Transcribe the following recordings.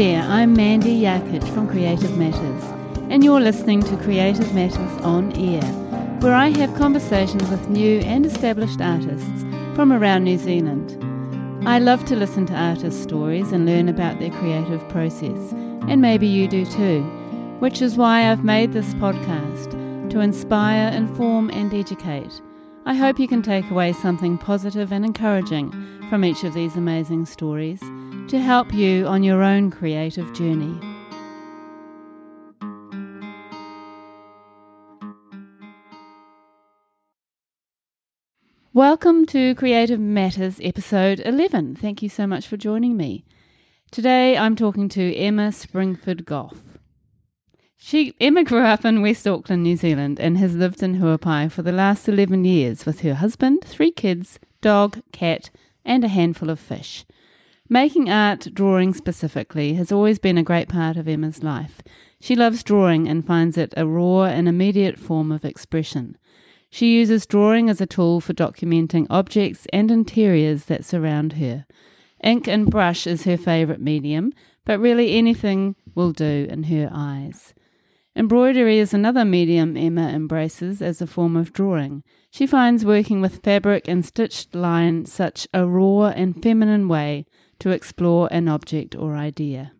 there, I'm Mandy Yarkich from Creative Matters, and you're listening to Creative Matters on Air, where I have conversations with new and established artists from around New Zealand. I love to listen to artists' stories and learn about their creative process, and maybe you do too, which is why I've made this podcast to inspire, inform, and educate. I hope you can take away something positive and encouraging from each of these amazing stories to help you on your own creative journey. Welcome to Creative Matters episode 11. Thank you so much for joining me. Today I'm talking to Emma Springford Goff. She Emma grew up in West Auckland, New Zealand, and has lived in Huapai for the last 11 years with her husband, three kids, dog, cat, and a handful of fish. Making art, drawing specifically, has always been a great part of Emma's life. She loves drawing and finds it a raw and immediate form of expression. She uses drawing as a tool for documenting objects and interiors that surround her. Ink and brush is her favourite medium, but really anything will do in her eyes. Embroidery is another medium Emma embraces as a form of drawing. She finds working with fabric and stitched line such a raw and feminine way to explore an object or idea.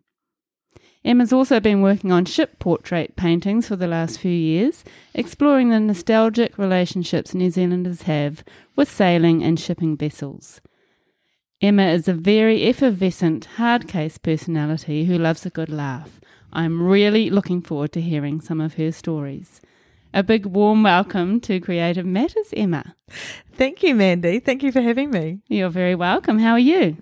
Emma's also been working on ship portrait paintings for the last few years, exploring the nostalgic relationships New Zealanders have with sailing and shipping vessels. Emma is a very effervescent, hard case personality who loves a good laugh. I'm really looking forward to hearing some of her stories. A big warm welcome to Creative Matters, Emma. Thank you, Mandy. Thank you for having me. You're very welcome. How are you?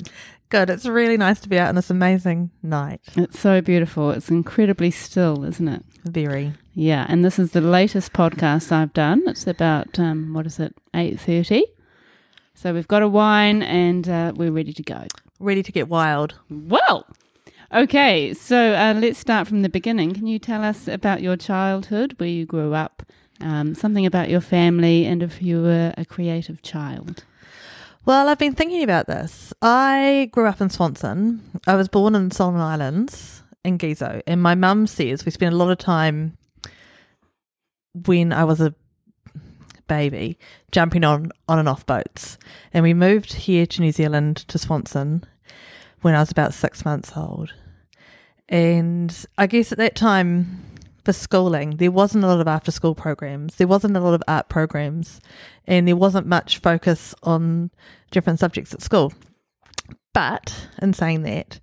Good. It's really nice to be out on this amazing night. It's so beautiful. It's incredibly still, isn't it? Very. Yeah, and this is the latest podcast I've done. It's about um, what is it, eight thirty. So we've got a wine and uh, we're ready to go. Ready to get wild. Well, okay. So uh, let's start from the beginning. Can you tell us about your childhood, where you grew up, um, something about your family, and if you were a creative child? Well, I've been thinking about this. I grew up in Swanson. I was born in Solomon Islands in Gizo, and my mum says we spent a lot of time when I was a baby jumping on on and off boats. And we moved here to New Zealand to Swanson when I was about six months old. And I guess at that time for schooling, there wasn't a lot of after school programs. There wasn't a lot of art programs, and there wasn't much focus on different subjects at school. But in saying that,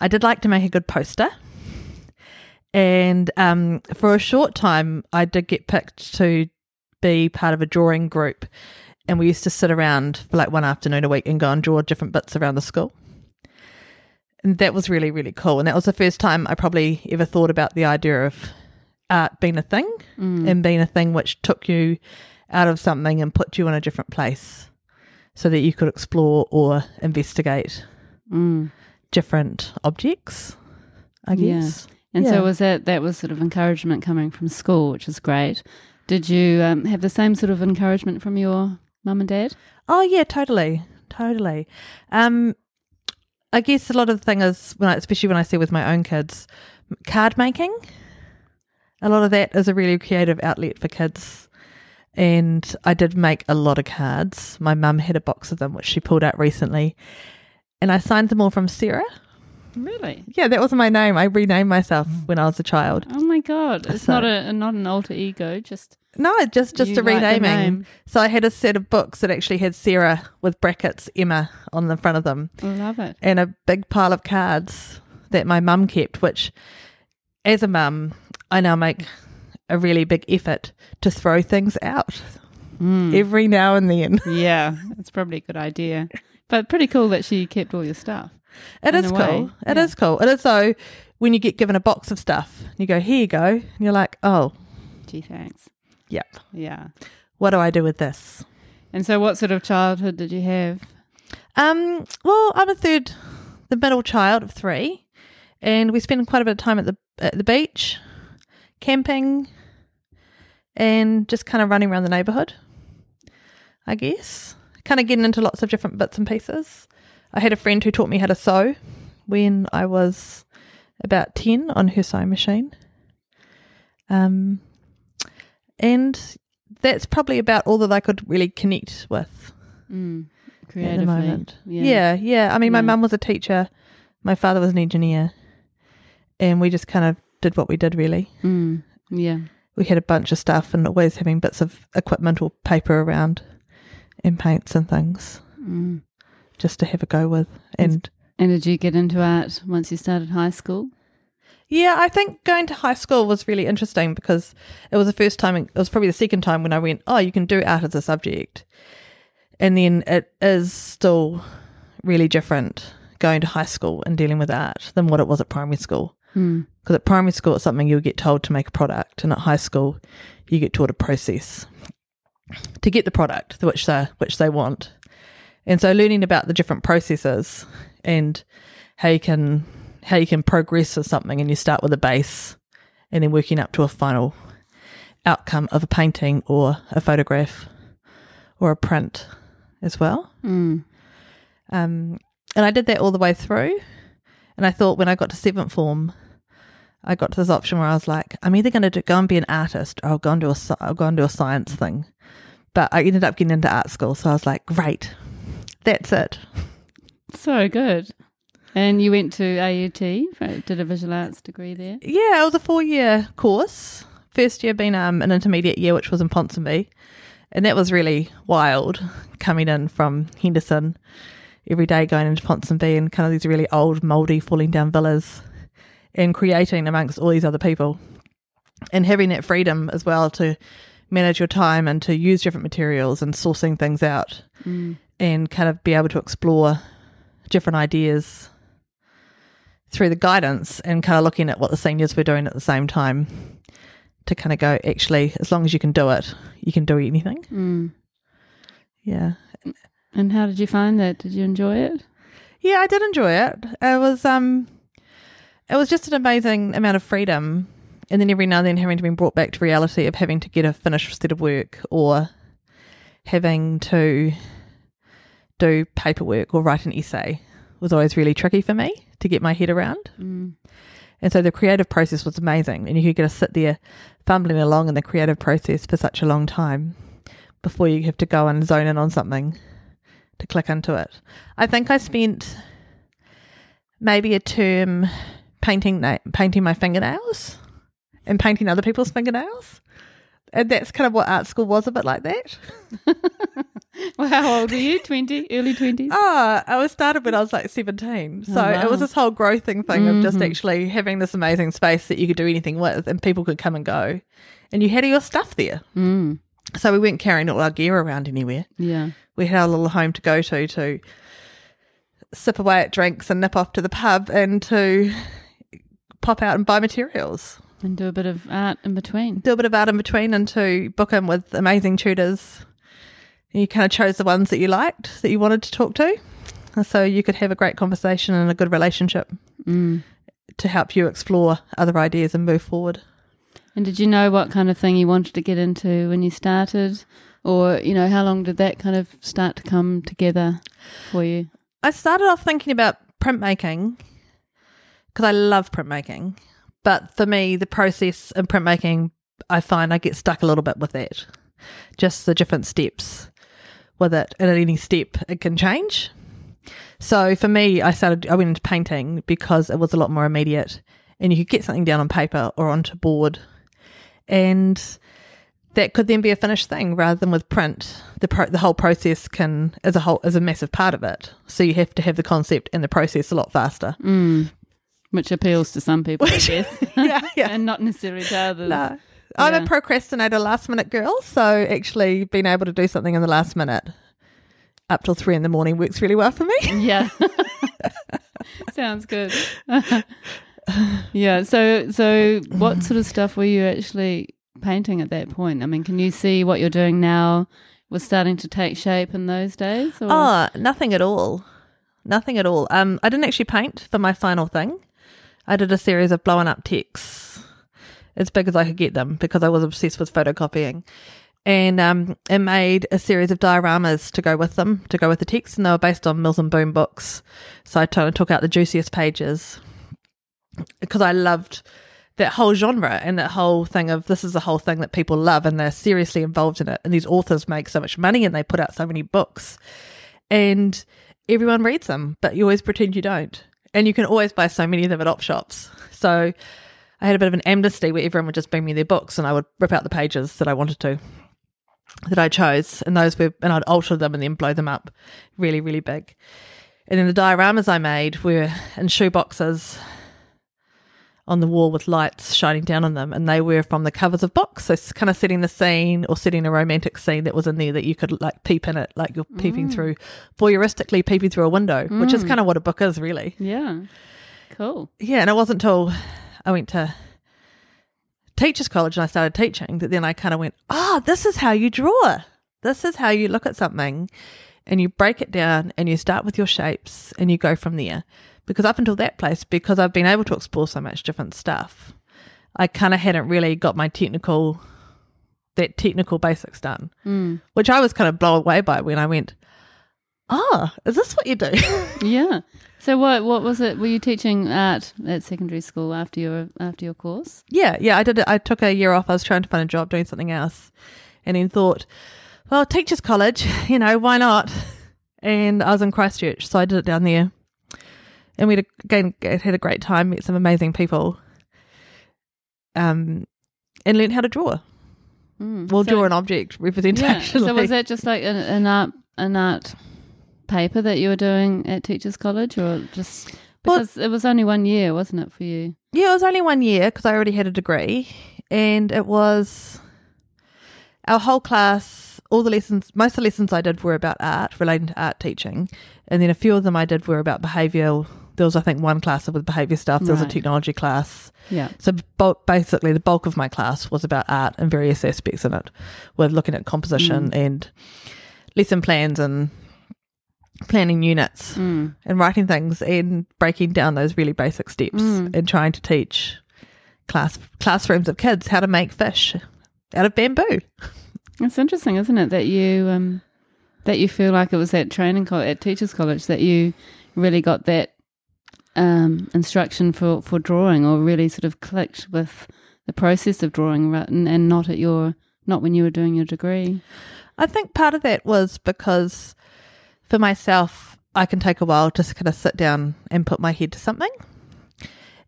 I did like to make a good poster. And um, for a short time, I did get picked to be part of a drawing group. And we used to sit around for like one afternoon a week and go and draw different bits around the school. And that was really, really cool. And that was the first time I probably ever thought about the idea of art being a thing Mm. and being a thing which took you out of something and put you in a different place so that you could explore or investigate Mm. different objects, I Yeah. guess. And Yeah. so was that that was sort of encouragement coming from school, which is great. Did you um, have the same sort of encouragement from your mum and dad? Oh yeah, totally, totally. Um, I guess a lot of the thing is when, I, especially when I see with my own kids, card making. A lot of that is a really creative outlet for kids, and I did make a lot of cards. My mum had a box of them which she pulled out recently, and I signed them all from Sarah. Really? Yeah, that was my name. I renamed myself mm. when I was a child. Oh my god! It's So- not a not an alter ego. Just No, just just a renaming. So I had a set of books that actually had Sarah with brackets Emma on the front of them. Love it. and a big pile of cards that my mum kept, which as a mum, I now make a really big effort to throw things out Mm. every now and then. yeah, it's probably a good idea. But pretty cool that she kept all your stuff. It is cool. It is yeah. cool. It is so when you get given a box of stuff, you go, here you go. And you're like, oh, Gee, thanks. yep. Yeah. What do I do with this? And so, what sort of childhood did you have? Um, well, I'm a third, the middle child of three, and we spend quite a bit of time at the at the beach, camping, and just kind of running around the neighborhood. I guess, kind of getting into lots of different bits and pieces. I had a friend who taught me how to sew when I was about 10 on her sewing machine. Um, and that's probably about all that I could really connect with Mm. at the moment. Yeah. Yeah, yeah. I mean, my Yeah. mum was a teacher, my father was an engineer, and we just kind of did what we did really. Mm. Yeah. We had a bunch of stuff and always having bits of equipment or paper around and paints and things Mm. just to have a go with. And And did you get into art once you started high school? yeah, I think going to high school was really interesting because it was the first time, it was probably the second time when I went, oh, you can do art as a subject. And then it is still really different going to high school and dealing with art than what it was at primary school. Mm. Because at primary school, it's something you'll get told to make a product, and at high school, you get taught a process to get the product which they which they want. And so, learning about the different processes and how you can how you can progress with something, and you start with a base, and then working up to a final outcome of a painting or a photograph or a print as well. Mm. Um, and I did that all the way through. And I thought when I got to seventh form, I got to this option where I was like, I'm either going to go and be an artist or I'll go and do a, I'll go and do a science thing. But I ended up getting into art school. So I was like, great, that's it. So good. And you went to AUT, did a visual arts degree there. Yeah, it was a four year course. First year being um, an intermediate year, which was in Ponsonby. And that was really wild coming in from Henderson every day going into Ponsonby and kind of these really old, mouldy, falling down villas and creating amongst all these other people. And having that freedom as well to manage your time and to use different materials and sourcing things out Mm. and kind of be able to explore different ideas through the guidance and kind of looking at what the seniors were doing at the same time to kind of go, actually, as long as you can do it, you can do anything. Mm. Yeah. And how did you find that? Did you enjoy it? Yeah, I did enjoy it. It was um it was just an amazing amount of freedom and then every now and then having to be brought back to reality of having to get a finished set of work or having to do paperwork or write an essay was always really tricky for me to get my head around. Mm. And so the creative process was amazing. And you could get to sit there fumbling along in the creative process for such a long time before you have to go and zone in on something to click into it. I think I spent maybe a term painting na- painting my fingernails and painting other people's fingernails. And that's kind of what art school was a bit like that. Well, how old were you? 20? Early 20s? Oh, I was started when I was like 17. So Oh, wow. it was this whole growthing thing of just Mhm. actually having this amazing space that you could do anything with and people could come and go. And you had all your stuff there. Mm. So we weren't carrying all our gear around anywhere. Yeah. We had our little home to go to to sip away at drinks and nip off to the pub and to pop out and buy materials. And do a bit of art in between. Do a bit of art in between and to book in with amazing tutors. You kind of chose the ones that you liked, that you wanted to talk to. So you could have a great conversation and a good relationship Mm. to help you explore other ideas and move forward. And did you know what kind of thing you wanted to get into when you started? Or, you know, how long did that kind of start to come together for you? I started off thinking about printmaking because I love printmaking. But for me, the process in printmaking, I find I get stuck a little bit with that. Just the different steps with it. And at any step, it can change. So for me, I started, I went into painting because it was a lot more immediate and you could get something down on paper or onto board. And that could then be a finished thing rather than with print. The pro- the whole process can as a whole is a massive part of it. So you have to have the concept and the process a lot faster. Mm. Which appeals to some people, I guess. yeah, yeah. and not necessarily to others. No. I'm a procrastinator, last minute girl. So actually, being able to do something in the last minute up till three in the morning works really well for me. Yeah. Sounds good. Yeah. So, so what sort of stuff were you actually painting at that point? I mean, can you see what you're doing now was starting to take shape in those days? Or? Oh, nothing at all. Nothing at all. Um, I didn't actually paint for my final thing. I did a series of blowing up texts as big as I could get them because I was obsessed with photocopying. And um, it made a series of dioramas to go with them, to go with the text, and they were based on Mills and Boon books. So I took out the juiciest pages because I loved that whole genre and that whole thing of this is a whole thing that people love and they're seriously involved in it. And these authors make so much money and they put out so many books and everyone reads them, but you always pretend you don't. And you can always buy so many of them at op shops. So I had a bit of an amnesty where everyone would just bring me their books and I would rip out the pages that I wanted to, that I chose. And those were, and I'd alter them and then blow them up really, really big. And then the dioramas I made were in shoe boxes on the wall with lights shining down on them, and they were from the covers of books. So it's kind of setting the scene or setting a romantic scene that was in there that you could like peep in it, like you're peeping through, voyeuristically peeping through a window, which is kind of what a book is, really. Yeah. Cool. Yeah, and it wasn't until I went to teachers college and I started teaching that then I kind of went, ah, this is how you draw. This is how you look at something, and you break it down and you start with your shapes and you go from there. Because up until that place, because I've been able to explore so much different stuff, I kind of hadn't really got my technical, that technical basics done, Mm. which I was kind of blown away by when I went, ah, is this what you do? Yeah. So what what was it? Were you teaching art at secondary school after your after your course? Yeah, yeah, I did. I took a year off. I was trying to find a job doing something else, and then thought, well, teachers' college, you know, why not? And I was in Christchurch, so I did it down there, and we had again had a great time, met some amazing people, um, and learned how to draw. Mm. Well, So- draw an object Yeah. representation. So was that just like an, an art an art paper that you were doing at teachers college, or just Well- because it was only one year, wasn't it for you? Yeah, it was only one year because I already had a degree, and it was our whole class. All the lessons, most of the lessons I did were about art, relating to art teaching, and then a few of them I did were about behavioural. There was, I think, one class with behaviour stuff. There was a technology class. Yeah. So bulk, basically, the bulk of my class was about art and various aspects in it. We're looking at composition and lesson plans and planning units Mm. and writing things and breaking down those really basic steps Mm. and trying to teach class classrooms of kids how to make fish out of bamboo. It's interesting, isn't it, that you um, that you feel like it was at training co- at teachers college that you really got that um, instruction for, for drawing, or really sort of clicked with the process of drawing, ra- and, and not at your not when you were doing your degree. I think part of that was because for myself, I can take a while to kind of sit down and put my head to something.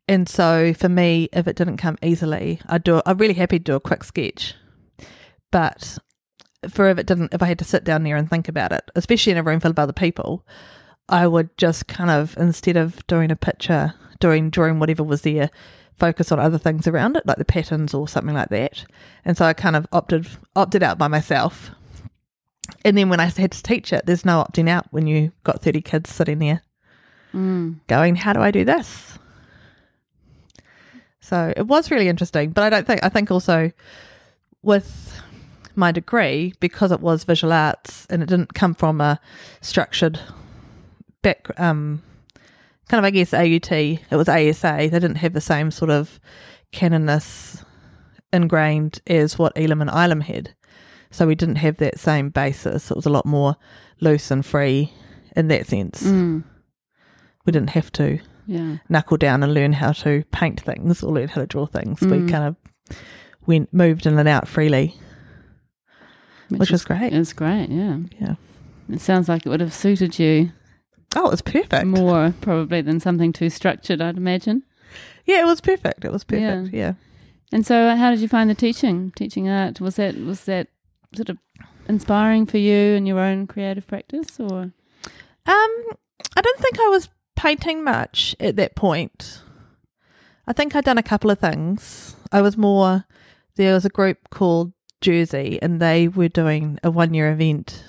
And so for me, if it didn't come easily, I'd do. I'm really happy to do a quick sketch, but for if it didn't, if I had to sit down there and think about it, especially in a room full of other people, I would just kind of instead of doing a picture, doing drawing whatever was there, focus on other things around it, like the patterns or something like that. And so I kind of opted opted out by myself. And then when I had to teach it, there's no opting out when you got 30 kids sitting there Mm. going, How do I do this? So it was really interesting. But I don't think, I think also with my degree, because it was visual arts and it didn't come from a structured back, um, kind of, I guess, AUT, it was ASA. They didn't have the same sort of canonness ingrained as what Elam and Ilam had. So we didn't have that same basis. It was a lot more loose and free in that sense. Mm. We didn't have to Yeah. knuckle down and learn how to paint things or learn how to draw things. We Mm. kind of went moved in and out freely, which, was is- great. was great. Yeah. Yeah. It sounds like it would have suited you Oh, it was perfect. more probably than something too structured. I'd imagine. Yeah, it was perfect. It was perfect. Yeah. And so, uh, how did you find the teaching? Teaching art was that was that sort of inspiring for you in your own creative practice, or Um, I don't think I was painting much at that point. I think I'd done a couple of things. I was more there was a group called Jersey and they were doing a one year event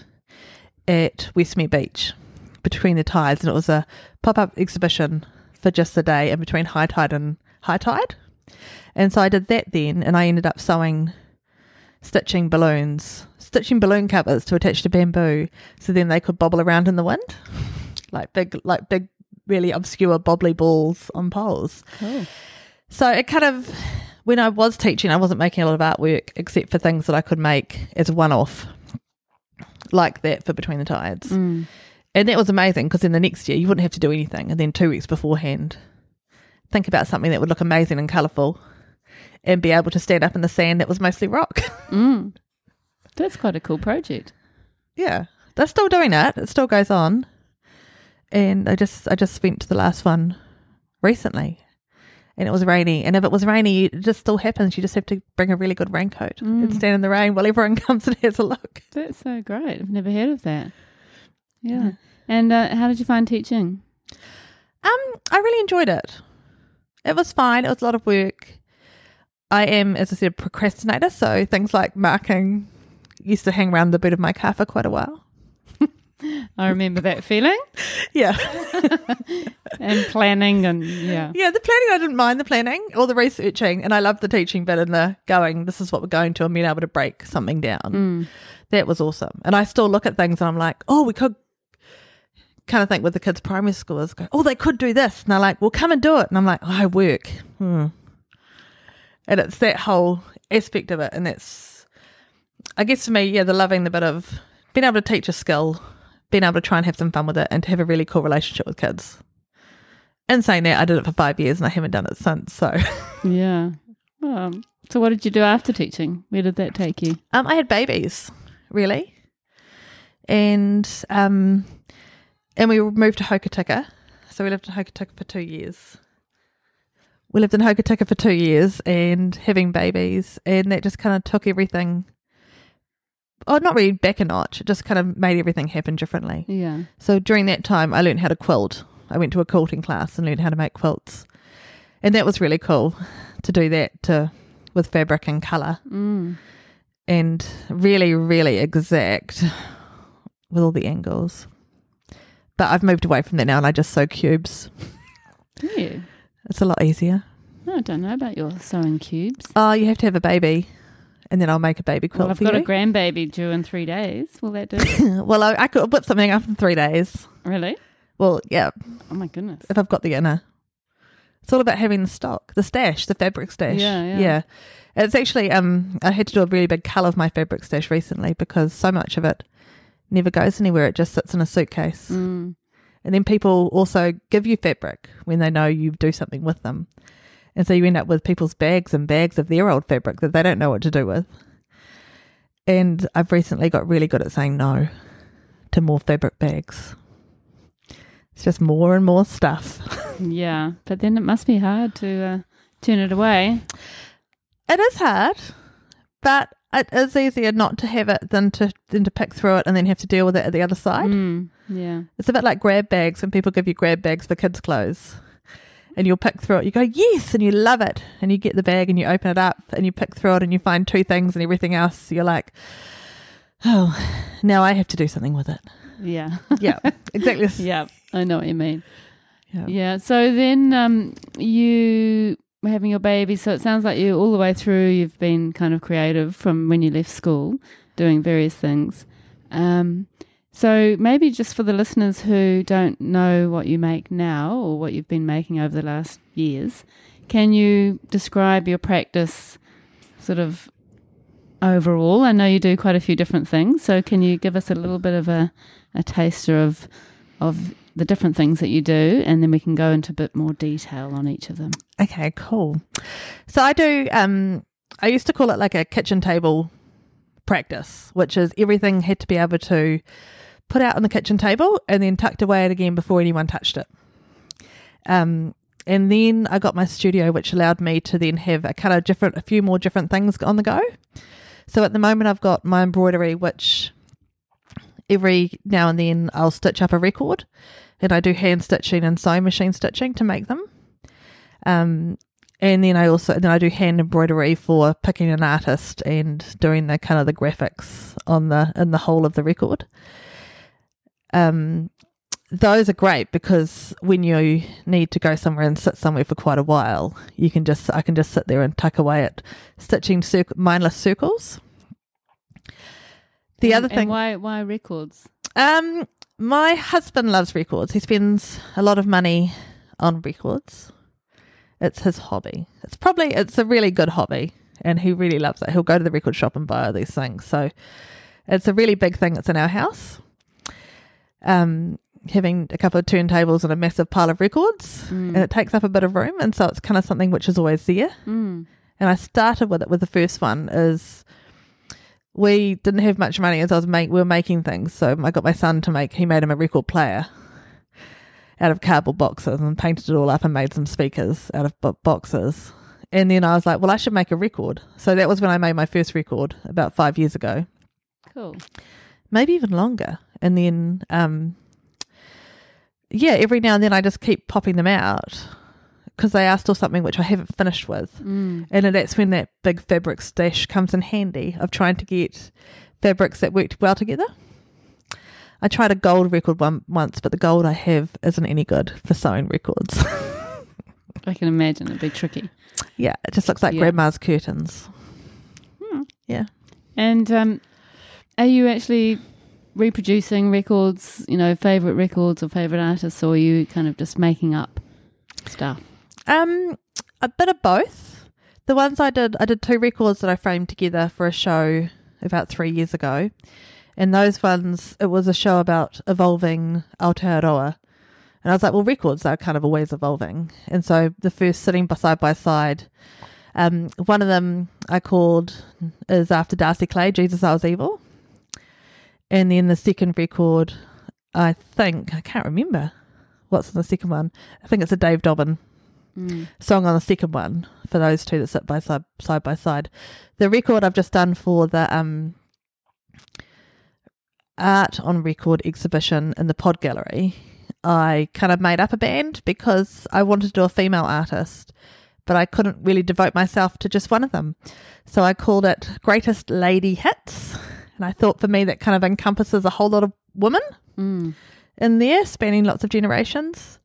at Westmead Beach between the tides and it was a pop up exhibition for just a day in between high tide and high tide. And so I did that then and I ended up sewing stitching balloons, stitching balloon covers to attach to bamboo so then they could bobble around in the wind. Like big like big really obscure bobbly balls on poles. cool. So it kind of, when I was teaching, I wasn't making a lot of artwork except for things that I could make as one off, like that for Between the Tides. Mm. And that was amazing because then the next year you wouldn't have to do anything. And then two weeks beforehand, think about something that would look amazing and colourful and be able to stand up in the sand that was mostly rock. Mm. That's quite a cool project. yeah. They're still doing it. It still goes on. And I just I just went to the last one recently. And it was rainy. And if it was rainy, it just still happens. You just have to bring a really good raincoat and Mm. stand in the rain while everyone comes and has a look. That's so great. I've never heard of that. Yeah. Yeah. And uh, how did you find teaching? Um, I really enjoyed it. It was fine. It was a lot of work. I am, as I said, a procrastinator, so things like marking used to hang around the boot of my car for quite a while. I remember that feeling Yeah. and planning and yeah. Yeah, the planning I didn't mind the planning or the researching, and I loved the teaching bit and the going, this is what we're going to and being able to break something down. Mm. That was awesome. And I still look at things and I'm like, oh, we could kind of think with the kids primary schoolers go, oh, they could do this. And they're like, well, come and do it. And I'm like, oh, I work. Hmm. And it's that whole aspect of it. And that's, I guess for me, yeah, the loving the bit of being able to teach a skill, being able to try and have some fun with it and to have a really cool relationship with kids. And saying that, I did it for five years and I haven't done it since. So Yeah. Um, so what did you do after teaching? Where did that take you? Um, I had babies, really, and um, and we moved to Hokitika. So we lived in Hokitika for two years. We lived in Hokitika for two years and having babies, and that just kind of took everything. Oh, not really back a notch. It just kind of made everything happen differently. Yeah. So during that time, I learned how to quilt. I went to a quilting class and learned how to make quilts, and that was really cool to do that to with fabric and color Mm. and really, really exact with all the angles. But I've moved away from that now and I just sew cubes. Yeah. It's a lot easier. No, I don't know about your sewing cubes. Oh, you have to have a baby and then I'll make a baby quilt Well, I've for got a grandbaby due in three days. Will that do? well, I, I could whip something up in three days. really? Well, yeah, Oh my goodness. if I've got the inner. It's all about having the stock, the stash, the fabric stash. Yeah, yeah. It's actually um I had to do a really big cull of my fabric stash recently because so much of it never goes anywhere. It just sits in a suitcase. Mm. And then people also give you fabric when they know you do something with them. And so you end up with people's bags and bags of their old fabric that they don't know what to do with. And I've recently got really good at saying no to more fabric bags. It's just more and more stuff. Yeah, but then it must be hard to uh, turn it away. It is hard, but it is easier not to have it than to than to pick through it and then have to deal with it at the other side. Mm. Yeah. It's a bit like grab bags when people give you grab bags for kids' clothes. And you'll pick through it. You go, yes, and you love it. And you get the bag and you open it up and you pick through it and you find two things and everything else. You're like, oh, now I have to do something with it. Yeah. Yeah, exactly. yeah. I know what you mean. Yeah. Yeah. So then um, you having your baby. So it sounds like you all the way through you've been kind of creative from when you left school, doing various things. Um, so maybe just for the listeners who don't know what you make now or what you've been making over the last years, can you describe your practice sort of overall? I know you do quite a few different things. So can you give us a little bit of a, a taster of of the different things that you do, and then we can go into a bit more detail on each of them. Okay, cool. So I do, um, I used to call it like a kitchen table practice, which is everything had to be able to put out on the kitchen table and then tucked away it again before anyone touched it. Um, and then I got my studio, which allowed me to then have a kind of different, a few more different things on the go. So at the moment, I've got my embroidery, which every now and then I'll stitch up a record, and I do hand stitching and sewing machine stitching to make them. Um, and then I also then I do hand embroidery for picking an artist and doing the kind of the graphics on the in the whole of the record. Um, those are great because when you need to go somewhere and sit somewhere for quite a while, you can just I can just sit there and tuck away at stitching mindless circles. The And- other thing, and why why records? um, my husband loves records. He spends a lot of money on records. It's his hobby. It's probably it's a really good hobby, and he really loves it. He'll go to the record shop and buy all these things. So it's a really big thing that's in our house. Um, having a couple of turntables and a massive pile of records, Mm. and it takes up a bit of room, and so it's kind of something which is always there. Mm. And I started with it with the first one is we didn't have much money as I was make we were making things, so I got my son to make he made him a record player out of cardboard boxes and painted it all up and made some speakers out of boxes. And then I was like, well, I should make a record. So that was when I made my first record about five years ago Cool. maybe even longer. And then, um, yeah, every now and then I just keep popping them out because they are still something which I haven't finished with. Mm. And that's when that big fabric stash comes in handy of trying to get fabrics that worked well together. I tried a gold record one once, but the gold I have isn't any good for sewing records. I can imagine it'd be tricky. yeah, it just looks like Yeah. grandma's curtains. Yeah. And um, are you actually reproducing records, you know, favorite records or favorite artists, or are you kind of just making up stuff? Um, a bit of both. The ones I did, I did two records that I framed together for a show about three years ago, and those ones, it was a show about evolving Aotearoa. And I was like, well, records are kind of always evolving. And so the first sitting side by side, um, one of them I called is after Darcy Clay, Jesus I Was Evil. And then the second record, I think, I can't remember what's in the second one. I think it's a Dave Dobbyn Mm. song on the second one for those two that sit by side side by side. The record I've just done for the um art on record exhibition in the Pod Gallery, I kind of made up a band because I wanted to do a female artist, but I couldn't really devote myself to just one of them. So I called it Greatest Lady Hits. And I thought for me that kind of encompasses a whole lot of women Mm. in there, spanning lots of generations.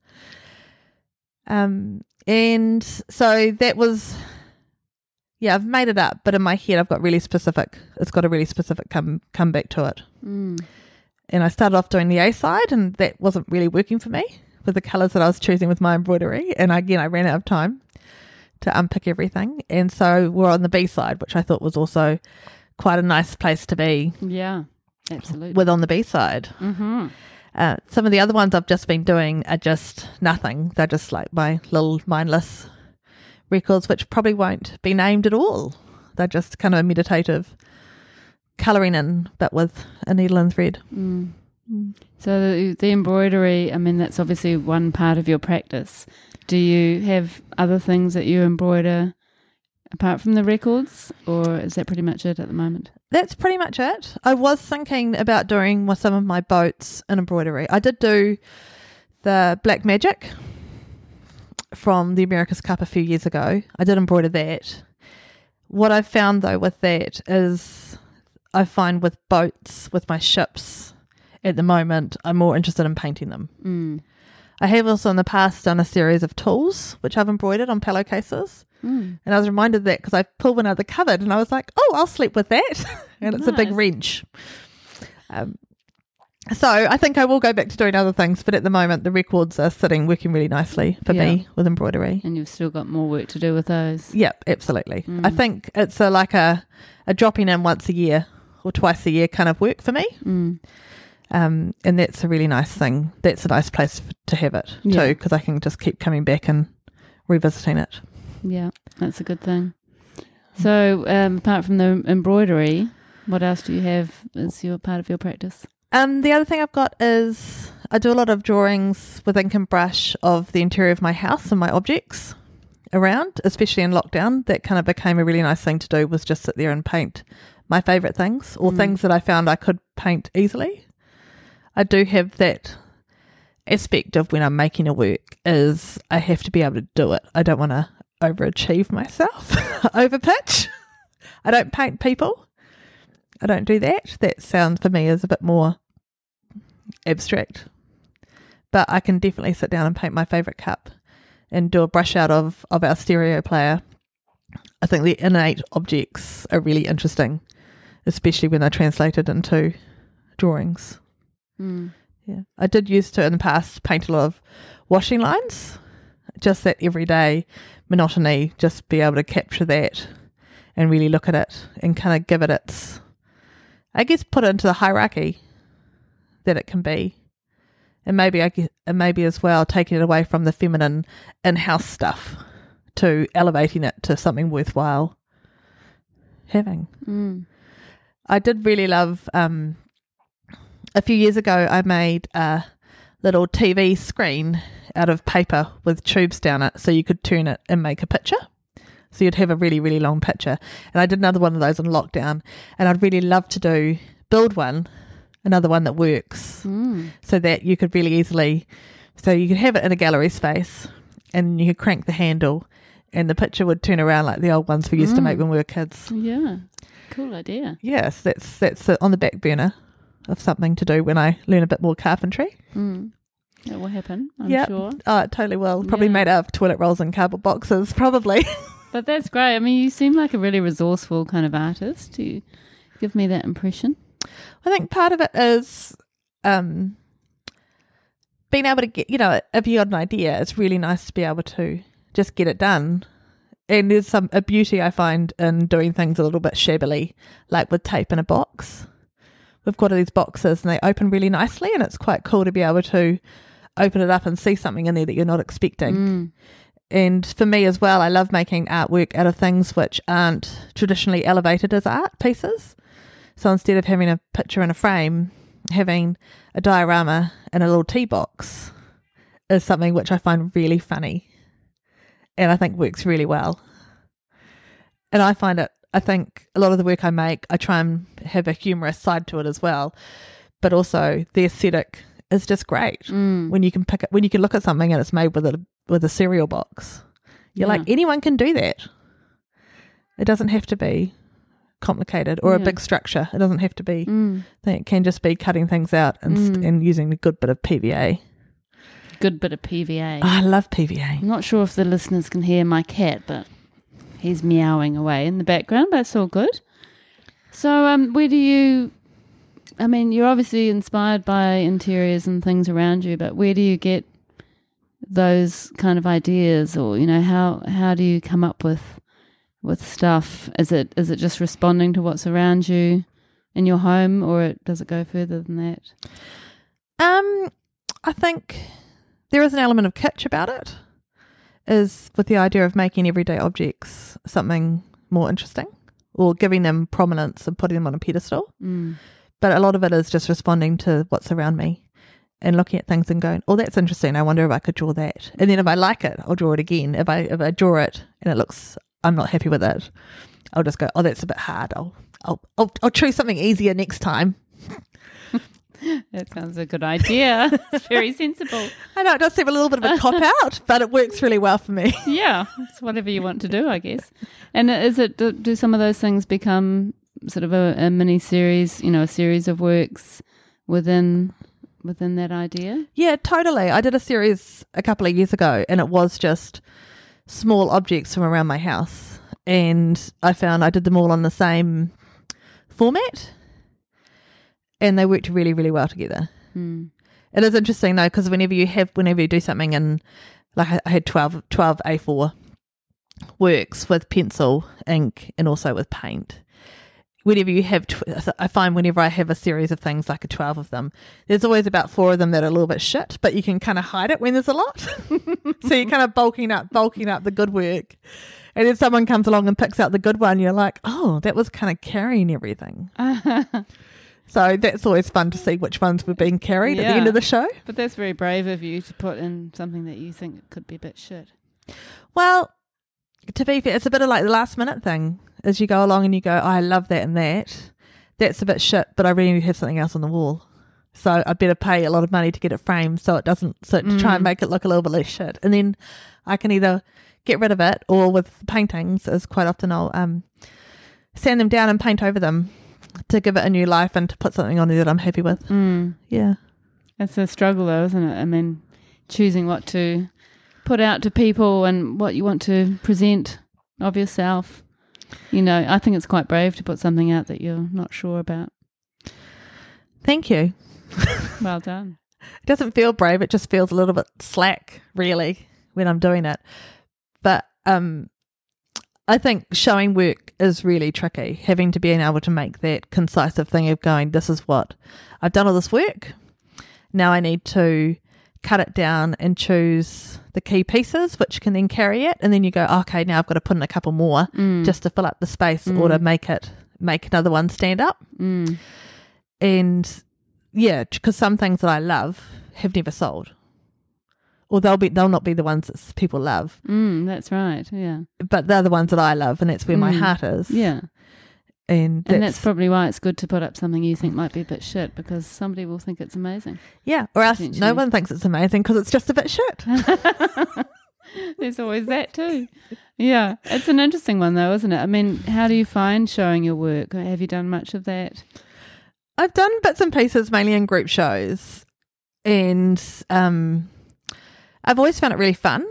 Um, and so that was, yeah, I've made it up, but in my head, I've got really specific. It's got a really specific come come back to it. Mm. And I started off doing the A side, and that wasn't really working for me with the colours that I was choosing with my embroidery. And again, I ran out of time to unpick everything, and so we're on the B side, which I thought was also quite a nice place to be Yeah, absolutely. with on the B side. mm-hmm. Uh, some of the other ones I've just been doing are just nothing. They're just like my little mindless records, which probably won't be named at all. They're just kind of a meditative colouring in, but with a needle and thread. Mm. So the, the embroidery, I mean, that's obviously one part of your practice. Do you have other things that you embroider apart from the records, or is that pretty much it at the moment? That's pretty much it. I was thinking about doing some of my boats an embroidery. I did do the Black Magic from the America's Cup a few years ago. I did embroider that. What I've found though with that is I find with boats, with my ships at the moment, I'm more interested in painting them. Mm. I have also in the past done a series of tools which I've embroidered on pillowcases. Mm. And I was reminded of that because I pulled one out of the cupboard and I was like, oh, I'll sleep with that. and it's a big wrench. Um, so I think I will go back to doing other things, but at the moment the records are sitting working really nicely for Yeah. me with embroidery. And you've still got more work to do with those. Yep, absolutely. Mm. I think it's a, like a, a dropping in once a year or twice a year kind of work for me. Mm. Um, and that's a really nice thing. That's a nice place f- to have it Yeah. too, because I can just keep coming back and revisiting it. Yeah, that's a good thing. So, um, apart from the embroidery, what else do you have as your part of your practice? Um, the other thing I've got is I do a lot of drawings with ink and brush of the interior of my house and my objects around, especially in lockdown. That kind of became a really nice thing to do was just sit there and paint my favourite things or Mm. things that I found I could paint easily. I do have that aspect of when I'm making a work is I have to be able to do it. I don't want to overachieve myself, overpitch. I don't paint people. I don't do that. That sounds for me is a bit more abstract. But I can definitely sit down and paint my favourite cup and do a brush out of, of our stereo player. I think the innate objects are really interesting, especially when they're translated into drawings. Mm. Yeah. I did used to in the past paint a lot of washing lines. Just that everyday monotony, just be able to capture that and really look at it and kind of give it its I guess put it into the hierarchy that it can be and maybe I get, and maybe as well taking it away from the feminine in-house stuff to elevating it to something worthwhile having. Mm. I did really love. Um, a few years ago, I made a little TV screen out of paper with tubes down it, so you could turn it and make a picture. So you'd have a really, really long picture. And I did another one of those in lockdown, and I'd really love to do build one, another one that works, Mm. so that you could really easily, so you could have it in a gallery space, and you could crank the handle, and the picture would turn around like the old ones we used to make Mm. when we were kids. Yeah. Cool idea. Yes, that's that's on the back burner of something to do when I learn a bit more carpentry. Mm. That will happen, I'm Yep. sure. Oh, it totally will. Probably Yeah. made out of toilet rolls and cardboard boxes, probably. But that's great. I mean, you seem like a really resourceful kind of artist. You give me that impression. I think part of it is um, being able to get, you know, if you got an idea, it's really nice to be able to just get it done. And there's some a beauty I find in doing things a little bit shabbily, like with tape in a box. We've got all these boxes and they open really nicely, and it's quite cool to be able to open it up and see something in there that you're not expecting. Mm. And for me as well, I love making artwork out of things which aren't traditionally elevated as art pieces. So instead of having a picture in a frame, having a diorama in a little tea box is something which I find really funny and I think works really well. And I find it, I think a lot of the work I make, I try and have a humorous side to it as well. But also the aesthetic is just great Mm. when you can pick it when you can look at something and it's made with a with a cereal box. You're like anyone can do that. It doesn't have to be complicated or a big structure. It doesn't have to be. Mm. It can just be cutting things out and st- Mm. and using a good bit of PVA. Good bit of PVA. Oh, I love PVA. I'm not sure if the listeners can hear my cat, but he's meowing away in the background, but it's all good. So, um, where do you? I mean, you're obviously inspired by interiors and things around you, but where do you get those kind of ideas, or you know, how how do you come up with with stuff? Is it is it just responding to what's around you in your home, or does it go further than that? Um, I think there is an element of kitsch about it. Is with the idea of making everyday objects something more interesting, or giving them prominence and putting them on a pedestal. Mm. But a lot of it is just responding to what's around me and looking at things and going, "Oh, that's interesting. I wonder if I could draw that." And then if I like it, I'll draw it again. If I if I draw it and it looks, I'm not happy with it, I'll just go, "Oh, that's a bit hard. I'll I'll I'll, I'll choose something easier next time." That sounds a good idea. it's very sensible. I know it does seem a little bit of a cop out, but it works really well for me. yeah, it's whatever you want to do, I guess. And is it do, do some of those things become sort of a, a mini series, you know, a series of works within within that idea? Yeah, totally. I did a series a couple of years ago, and it was just small objects from around my house, and I found I did them all on the same format, and they worked really, really well together. Hmm. It is interesting though, because whenever you have, whenever you do something in, like I- I had 12, 12 A4 works with pencil, ink, and also with paint. Whenever you have, tw- I find whenever I have a series of things, like a 12 of them, there's always about four of them that are a little bit shit, but you can kind of hide it when there's a lot. so you're kind of bulking up, bulking up the good work. And then someone comes along and picks out the good one, you're like, oh, that was kind of carrying everything. So that's always fun to see which ones were being carried at the end of the show. but that's very brave of you to put in something that you think could be a bit shit. Well, to be fair, it's a bit of like the last minute thing. As you go along and you go, oh, I love that and that. That's a bit shit, but I really need to have something else on the wall. So I better pay a lot of money to get it framed so it doesn't, so to try and Mm. make it look a little bit less shit. And then I can either get rid of it or with paintings, as quite often I'll um, sand them down and paint over them to give it a new life and to put something on there that I'm happy with. Mm. Yeah. It's a struggle, though, isn't it? I mean, choosing what to put out to people and what you want to present of yourself. You know, I think it's quite brave to put something out that you're not sure about. Thank you. Well done. It doesn't feel brave. It just feels a little bit slack, really, when I'm doing it. But um, I think showing work is really tricky. Having to be able to make that concisive thing of going, this is what I've done all this work. Now I need to cut it down and choose the key pieces, which can then carry it. And then you go, okay, now I've got to put in a couple more Mm. just to fill up the space or to make it make another one stand up. Mm. And yeah, because some things that I love have never sold, or they'll be they'll not be the ones that people love, Mm, that's right. Yeah. but they're the ones that I love, and that's where my Mm. heart is. Yeah. And that's, And that's probably why it's good to put up something you think might be a bit shit because somebody will think it's amazing. yeah. Or else no one thinks it's amazing because it's just a bit shit. There's always that too. Yeah. It's an interesting one though, isn't it? I mean, how do you find showing your work? Have you done much of that? I've done bits and pieces mainly in group shows, and um, I've always found it really fun.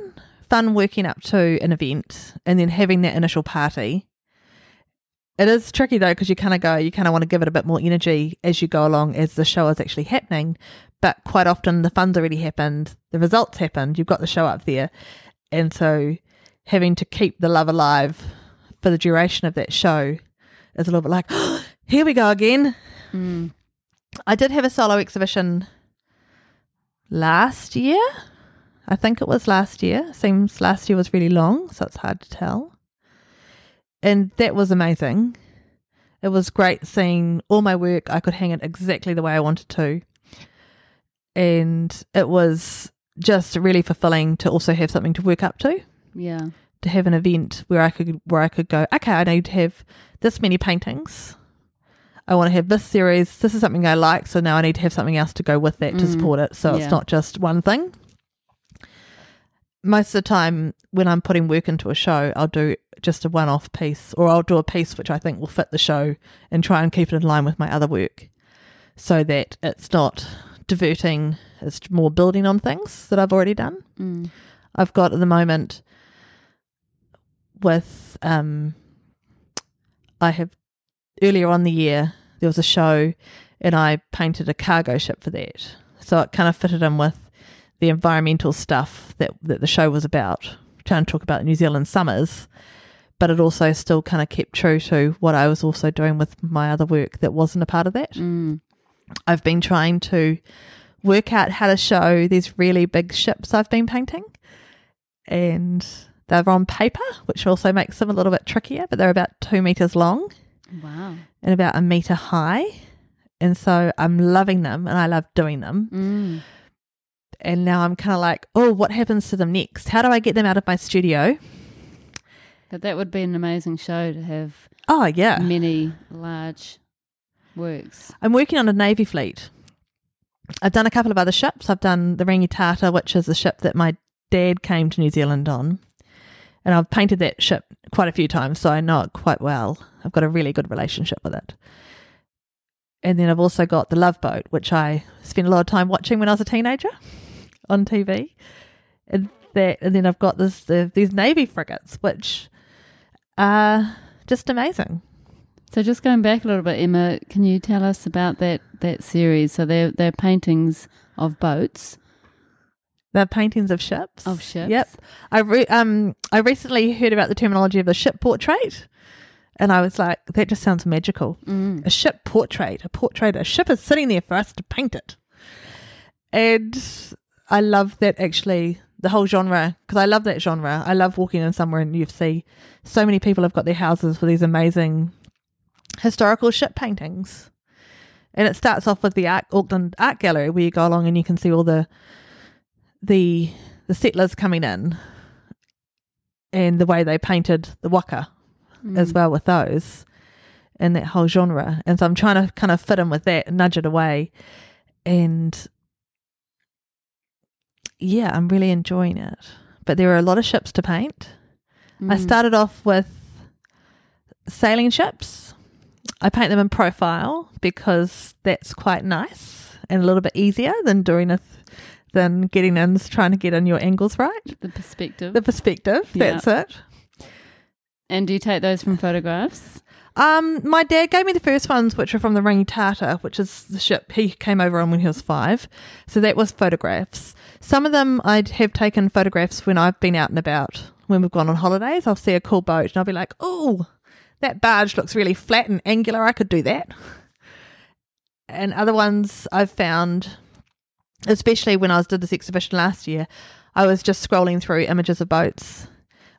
Fun working up to an event and then having that initial party. It is tricky though because you kind of go, you kind of want to give it a bit more energy as you go along as the show is actually happening. But quite often the fun's already happened, the results happened, you've got the show up there, and so having to keep the love alive for the duration of that show is a little bit like, here we go again. Mm. I did have a solo exhibition last year. I think it was last year. Seems last year was really long, so it's hard to tell. And that was amazing. It was great seeing all my work. I could hang it exactly the way I wanted to. And it was just really fulfilling to also have something to work up to Yeah. to have an event where I could where I could go, okay, I need to have this many paintings. I want to have this series. This is something I like, so now I need to have something else to go with that to Mm, support it. So yeah. it's not just one thing. Most of the time, when I'm putting work into a show, I'll do just a one-off piece, or I'll do a piece which I think will fit the show, and try and keep it in line with my other work, so that it's not diverting. It's more building on things that I've already done. Mm. I've got at the moment with um I have earlier on the year there was a show and I painted a cargo ship for that. So it kind of fitted in with the environmental stuff that, that the show was about, trying to talk about New Zealand summers, but it also still kind of kept true to what I was also doing with my other work that wasn't a part of that. Mm. I've been trying to work out how to show these really big ships I've been painting. And they're on paper, which also makes them a little bit trickier, but they're about two meters long Wow. and about a meter high. And so I'm loving them and I love doing them. Mm. And now I'm kind of like, oh, what happens to them next? How do I get them out of my studio? But that would be an amazing show to have Oh, yeah. many large works. I'm working on a navy fleet. I've done a couple of other ships. I've done the Rangitata, which is the ship that my dad came to New Zealand on. And I've painted that ship quite a few times, so I know it quite well. I've got a really good relationship with it. And then I've also got the Love Boat, which I spent a lot of time watching when I was a teenager on TV. And that, and then I've got this the, these navy frigates, which are just amazing. So just going back a little bit, Emma, can you tell us about that that series? So they're they're paintings of boats. They're paintings of ships. Of ships. Yep. I re- um I recently heard about the terminology of the ship portrait, and I was like, that just sounds magical. Mm. A ship portrait, a portrait, a ship is sitting there for us to paint it, and I love that actually the whole genre because I love that genre. I love walking in somewhere and you see so many people have got their houses with these amazing historical ship paintings. And it starts off with the Art, Auckland Art Gallery where you go along and you can see all the the the settlers coming in and the way they painted the waka as Mm. well with those and that whole genre. And so I'm trying to kind of fit in with that and nudge it away. And yeah, I'm really enjoying it. But there are a lot of ships to paint. I Mm. started off with sailing ships. I paint them in profile because that's quite nice and a little bit easier than doing a th- than getting in trying to get in your angles right. the perspective. The perspective, Yeah. that's it. and do you take those from photographs? Um, my dad gave me the first ones, which are from the Rangitata, which is the ship he came over on when he was five. So that was photographs. Some of them I'd have taken photographs when I've been out and about. When we've gone on holidays, I'll see a cool boat and I'll be like, "Oh, that barge looks really flat and angular. I could do that." And other ones I've found especially when I was did this exhibition last year, I was just scrolling through images of boats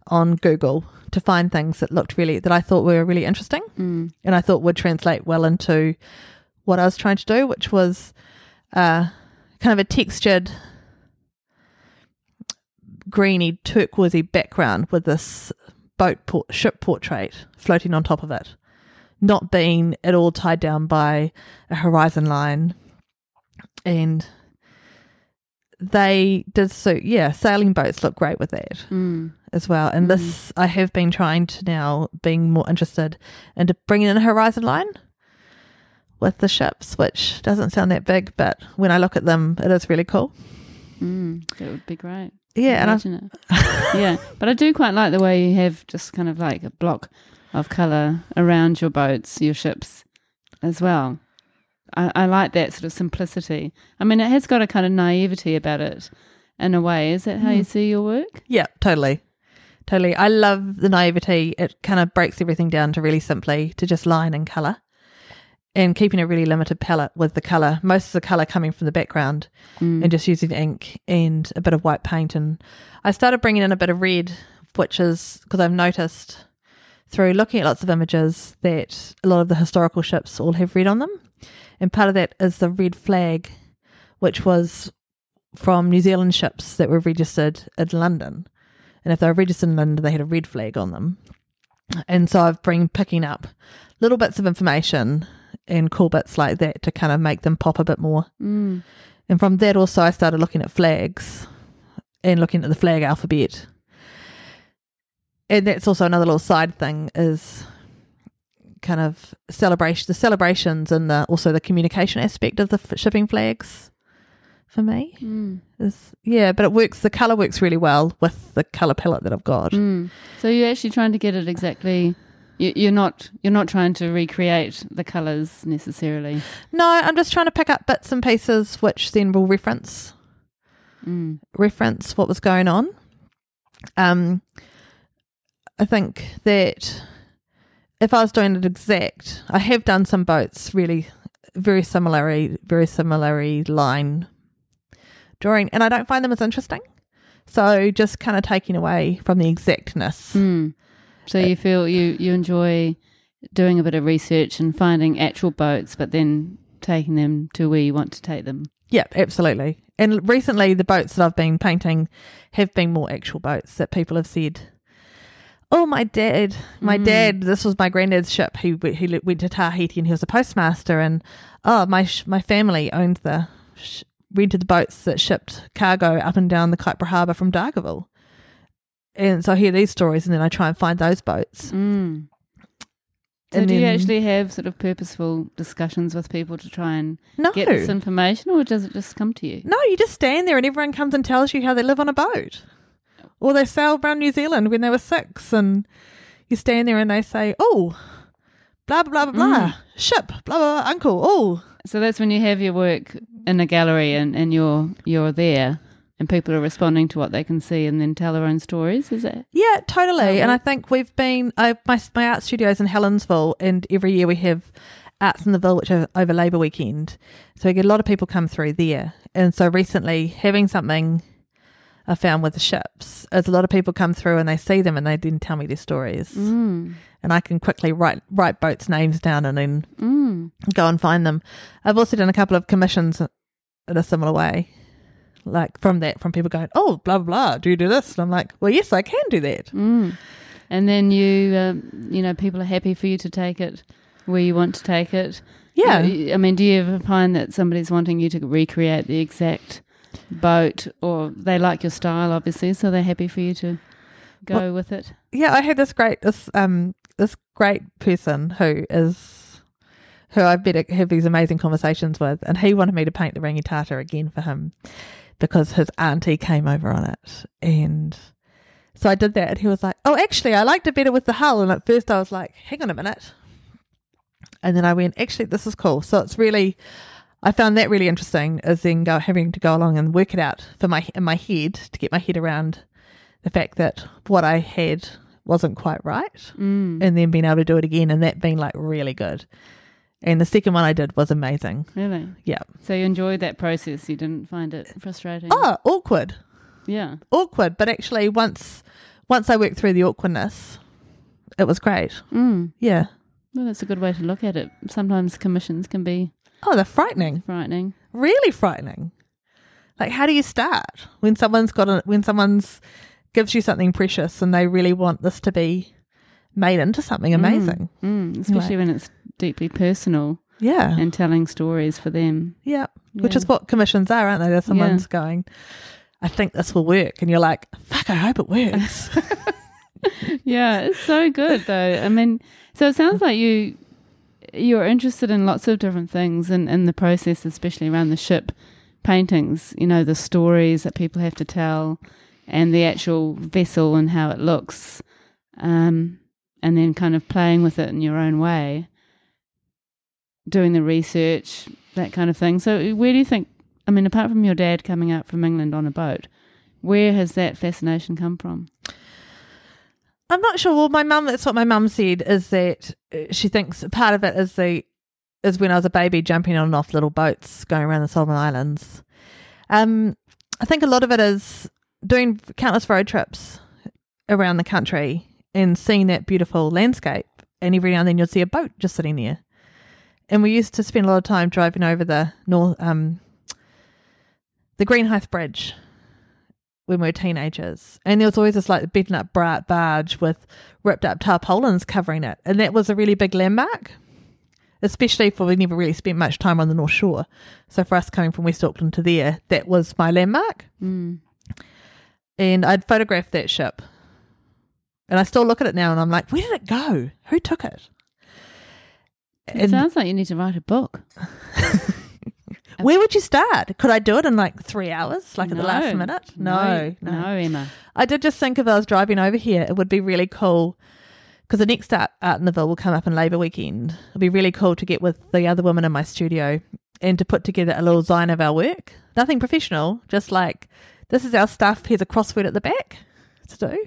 on Google to find things that looked really that I thought were really interesting Mm. and I thought would translate well into what I was trying to do, which was uh, kind of a textured greeny turquoisey background with this boat port- ship portrait floating on top of it, not being at all tied down by a horizon line, and they did so. Yeah, sailing boats look great with that Mm. as well. And this, I have been trying to now being more interested into bringing in a horizon line with the ships, which doesn't sound that big, but when I look at them, it is really cool. Mm. That would be great. Yeah, and I, it. yeah, but I do quite like the way you have just kind of like a block of color around your boats, your ships, as well. I, I like that sort of simplicity. I mean, it has got a kind of naivety about it, in a way. Is that how you Mm. see your work? yeah, totally. Totally. I love the naivety. It kind of breaks everything down to really simply to just line and colour. And keeping a really limited palette with the colour, most of the colour coming from the background, Mm. and just using ink and a bit of white paint. And I started bringing in a bit of red, which is because I've noticed through looking at lots of images that a lot of the historical ships all have red on them. And part of that is the red flag, which was from New Zealand ships that were registered in London. And if they were registered in London, they had a red flag on them. And so I've been picking up little bits of information and cool bits like that to kind of make them pop a bit more. Mm. And from that, also, I started looking at flags and looking at the flag alphabet. And that's also another little side thing is kind of celebration, the celebrations and the, also the communication aspect of the f- shipping flags for me Mm. is yeah, but it works. The color works really well with the color palette that I've got. Mm. So you're actually trying to get it exactly. You- You're not. You're not trying to recreate the colors necessarily. No, I'm just trying to pick up bits and pieces which then will reference Mm. reference what was going on. Um, I think that if I was doing it exact, I have done some boats really very similarly, very similarly line drawing, and I don't find them as interesting. So just kind of taking away from the exactness. Mm. So you feel you you enjoy doing a bit of research and finding actual boats, but then taking them to where you want to take them. Yeah, absolutely. And recently, the boats that I've been painting have been more actual boats that people have said, "Oh, my dad, my Mm. dad. This was my granddad's ship. He he went to Tahiti and he was a postmaster. And oh, my my family owned the sh- rented the boats that shipped cargo up and down the Kaipara Harbour from Dargaville. And so I hear these stories, and then I try and find those boats. Mm. So And do you actually have sort of purposeful discussions with people to try and No, get this information, or does it just come to you? No, you just stand there and everyone comes and tells you how they live on a boat. Or they sailed around New Zealand when they were six and you stand there and they say, Oh, blah blah blah blah blah. Ship, blah blah blah, uncle, oh. So that's when you have your work in a gallery and, and you're you're there and people are responding to what they can see and then tell their own stories, is it? Yeah, totally. And I think we've been I, my my art studio's in Helensville and every year we have Arts in the Village over, over Labour weekend. So we get a lot of people come through there. And so recently having something I found with the ships is a lot of people come through and they see them and they then tell me their stories. Mm. and I can quickly write write boats' names down and then Mm. go and find them. I've also done a couple of commissions in a similar way, like from that from people going, "Oh, blah blah do you do this?" And I'm like, "Well, yes, I can do that." Mm. And then you, um, you know, people are happy for you to take it where you want to take it. Yeah, You- I mean, do you ever find that somebody's wanting you to recreate the exact boat, or they like your style, obviously, so they're happy for you to go with it? yeah. I had this great this um this great person who is who I've been have these amazing conversations with, and he wanted me to paint the rangitata again for him because his auntie came over on it, and so I did that. And he was like, "Oh, actually, I liked it better with the hull." And at first, I was like, "Hang on a minute," and then I went, "Actually, this is cool." So it's really. I found that really interesting, is then go having to go along and work it out for my in my head to get my head around the fact that what I had wasn't quite right Mm. and then being able to do it again and that being like really good And the second one I did was amazing. Really? Yeah. So you enjoyed that process. You didn't find it frustrating. Oh, awkward. yeah. Awkward. But actually once once I worked through the awkwardness, it was great. Mm. Yeah. Well, that's a good way to look at it. Sometimes commissions can be Oh, they're frightening. frightening. Really frightening. Like how do you start when someone's got a when someone's gives you something precious and they really want this to be made into something amazing. Mm. Especially when it's deeply personal Yeah. and telling stories for them. Yeah. Which is what commissions are, aren't they? There's someone's going, I think this will work. And you're like, fuck, I hope it works. yeah, it's so good though. I mean, so it sounds like you you're interested in lots of different things and in the process, especially around the ship paintings. You know, the stories that people have to tell, and the actual vessel and how it looks, um, and then kind of playing with it in your own way, doing the research, that kind of thing. So, where do you think? I mean, apart from your dad coming out from England on a boat, where has that fascination come from? I'm not sure. Well, my mum, that's what my mum said, is that uh, she thinks part of it is the is when I was a baby jumping on and off little boats going around the Solomon Islands. Um, I think a lot of it is doing countless road trips around the country and seeing that beautiful landscape. And every now and then you'll see a boat just sitting there. And we used to spend a lot of time driving over the north, um, the Greenhithe Bridge when we were teenagers. And there was always this like beaten up bra- barge with ripped up tarpaulins covering it. And that was a really big landmark, especially for we never really spent much time on the North Shore. So for us coming from West Auckland to there, that was my landmark. Mm. And I'd photographed that ship. And I still look at it now and I'm like, where did it go? Who took it? It sounds like you need to write a book. where would you start? Could I do it in like three hours, like at the last minute? No, no. no, Emma. I did just think if I was driving over here, it would be really cool because the next art, art in the Ville will come up in Labour weekend. It'd be really cool to get with the other women in my studio and to put together a little zine of our work. Nothing professional, just like this is our stuff. Here's a crossword at the back to do.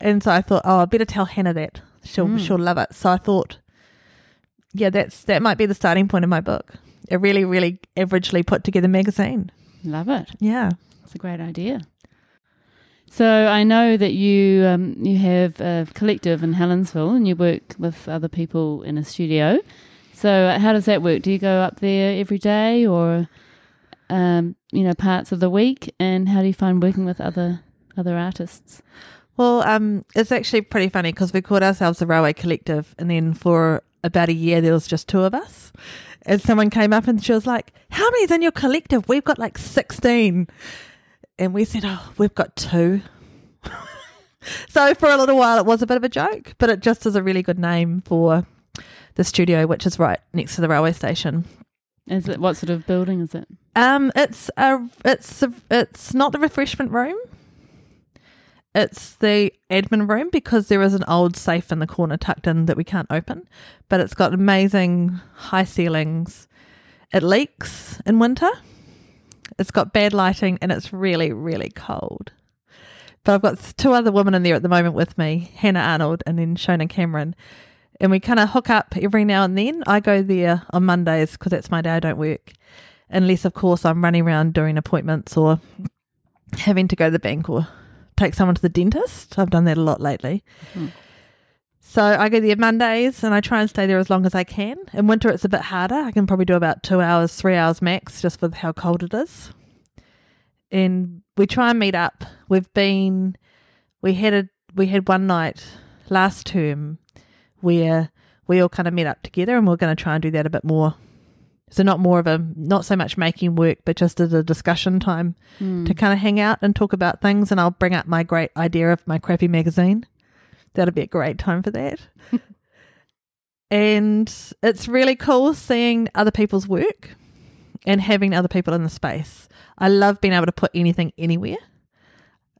And so I thought, oh, I better tell Hannah that she'll Mm. she'll love it. So I thought, yeah, that's that might be the starting point of my book. A really, really averagely put together magazine. Love it. Yeah. It's a great idea. So I know that you um, you have a collective in Helensville and you work with other people in a studio. So how does that work? Do you go up there every day or um, you know parts of the week? And how do you find working with other other artists? Well, um, it's actually pretty funny because we called ourselves the Railway Collective, and then for about a year there was just two of us. And someone came up and she was like, "How many's in your collective? We've got like 16. And we said, "Oh, we've got two. so for a little while it was a bit of a joke, but it just is a really good name for the studio, which is right next to the railway station. Is it what sort of building is it? Um, it's a, it's a, it's not the refreshment room. It's the admin room because there is an old safe in the corner tucked in that we can't open, but it's got amazing high ceilings. It leaks in winter. It's got bad lighting and it's really really cold. But I've got two other women in there at the moment with me, Hannah Arnold and then Shona Cameron, and we kind of hook up every now and then. I go there on Mondays because that's my day I don't work unless of course I'm running around doing appointments or having to go to the bank or take someone to the dentist. I've done that a lot lately. Hmm. So I go there Mondays and I try and stay there as long as I can. In winter it's a bit harder. I can probably do about two hours, three hours max, just with how cold it is. And we try and meet up. We've been we had a we had one night last term where we all kind of met up together and we're going to try and do that a bit more so not more of a not so much making work, but just as a discussion time Hmm. to kind of hang out and talk about things. And I'll bring up my great idea of my crappy magazine. That'll be a great time for that. and it's really cool seeing other people's work and having other people in the space. I love being able to put anything anywhere.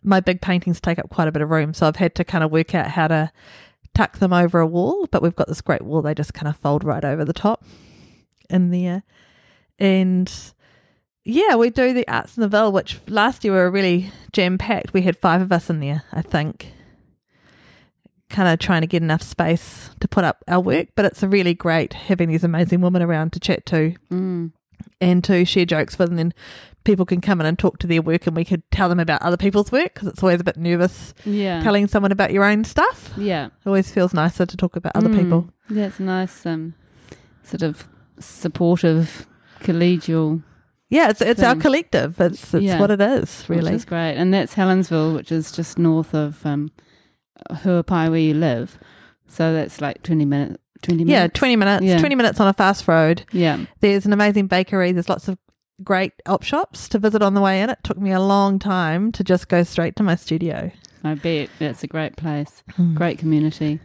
My big paintings take up quite a bit of room, so I've had to kind of work out how to tuck them over a wall. But we've got this great wall; they just kind of fold right over the top in there. And yeah, we do the Arts in the Ville, which last year were really jam packed. We had five of us in there, I think. kind of trying to get enough space to put up our work. But it's a really great having these amazing women around to chat to Mm. and to share jokes with, and then people can come in and talk to their work, and we could tell them about other people's work because it's always a bit nervous Yeah. telling someone about your own stuff. yeah. It always feels nicer to talk about other Mm. people. Yeah, it's nice, um, sort of supportive, collegial, Yeah, it's it's our collective. It's it's Yeah. what it is, really. which is great. And that's Helensville, which is just north of um, Huapai, where you live. So that's like 20 minutes. 20 minutes? yeah, twenty minutes. Yeah. Twenty minutes on a fast road. Yeah. There's an amazing bakery. There's lots of great op shops to visit on the way in. It took me a long time to just go straight to my studio. I bet. That's a great place. Mm. Great community.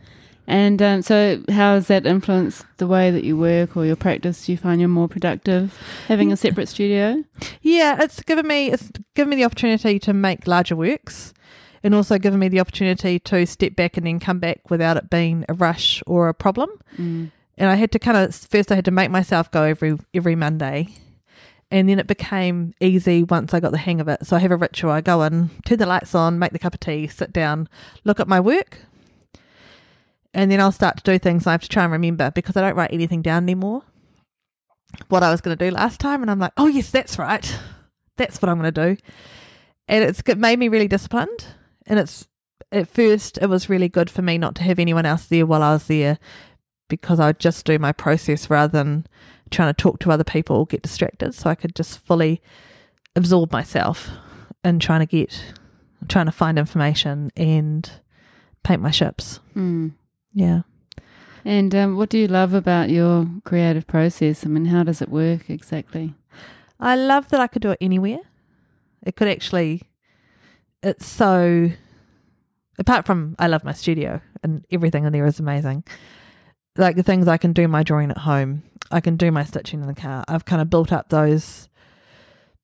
And um, so, how has that influenced the way that you work or your practice? Do you find you're more productive having a separate studio? Yeah, it's given me it's given me the opportunity to make larger works, and also given me the opportunity to step back and then come back without it being a rush or a problem. Mm. And I had to kind of first I had to make myself go every every Monday, and then it became easy once I got the hang of it. So I have a ritual. I go in, turn the lights on, make the cup of tea, sit down, look at my work, and then I'll start to do things. I have to try and remember because I don't write anything down anymore. What I was going to do last time, and I'm like, oh yes, that's right, that's what I'm going to do, and it's it made me really disciplined. And it's at first it was really good for me not to have anyone else there while I was there because I'd just do my process rather than trying to talk to other people or get distracted. So I could just fully absorb myself in trying to get, trying to find information and paint my ships. Mm. Yeah. And um, what do you love about your creative process? I mean, how does it work exactly? I love that I could do it anywhere. It could actually, it's so, apart from I love my studio and everything in there is amazing. Like the things I can do my drawing at home, I can do my stitching in the car. I've kind of built up those,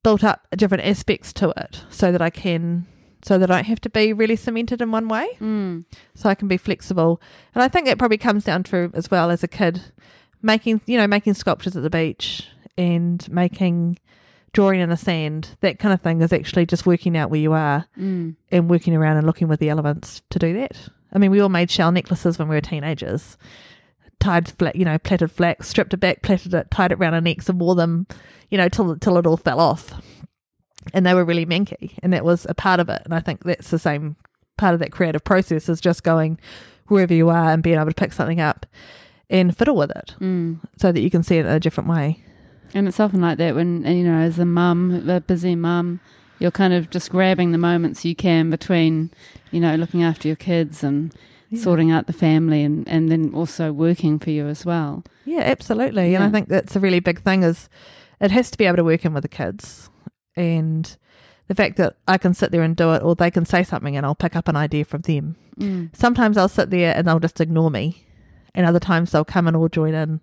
built up different aspects to it so that I can, so that I don't have to be really cemented in one way. Mm. So I can be flexible. And I think it probably comes down to as well as a kid making, you know, making sculptures at the beach and making drawing in the sand, that kind of thing is actually just working out where you are Mm. and working around and looking with the elements to do that. I mean, we all made shell necklaces when we were teenagers. Tied flat, you know, plaited flax, stripped it back, plaited it, tied it around our necks, and wore them, you know, till till it all fell off. And they were really manky, and that was a part of it. And I think that's the same part of that creative process is just going wherever you are and being able to pick something up and fiddle with it, Mm. so that you can see it in a different way. And it's often like that when, you know, as a mum, a busy mum, you're kind of just grabbing the moments you can between, you know, looking after your kids and Yeah. sorting out the family and, and then also working for you as well. Yeah, absolutely. And I think that's a really big thing is it has to be able to work in with the kids. And the fact that I can sit there and do it or they can say something and I'll pick up an idea from them. Mm. Sometimes I'll sit there and they'll just ignore me. And other times they'll come and all join in,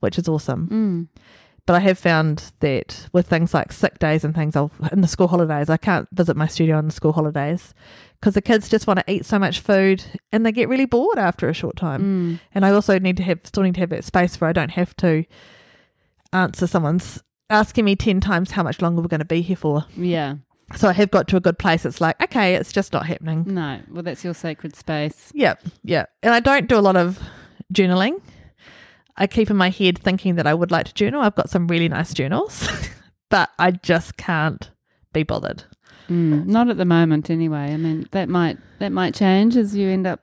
which is awesome. Mm. But I have found that with things like sick days and things, I'll in the school holidays, I can't visit my studio on the school holidays because the kids just want to eat so much food and they get really bored after a short time. Mm. And I also need to have still need to have that space where I don't have to answer someone's asking me ten times how much longer we're going to be here for. Yeah. So I have got to a good place. It's like okay, it's just not happening. No. Well, that's your sacred space. Yeah, yeah. And I don't do a lot of journaling. I keep in my head thinking that I would like to journal. I've got some really nice journals, but I just can't be bothered. Mm. Not at the moment, anyway. I mean, that might that might change as you end up,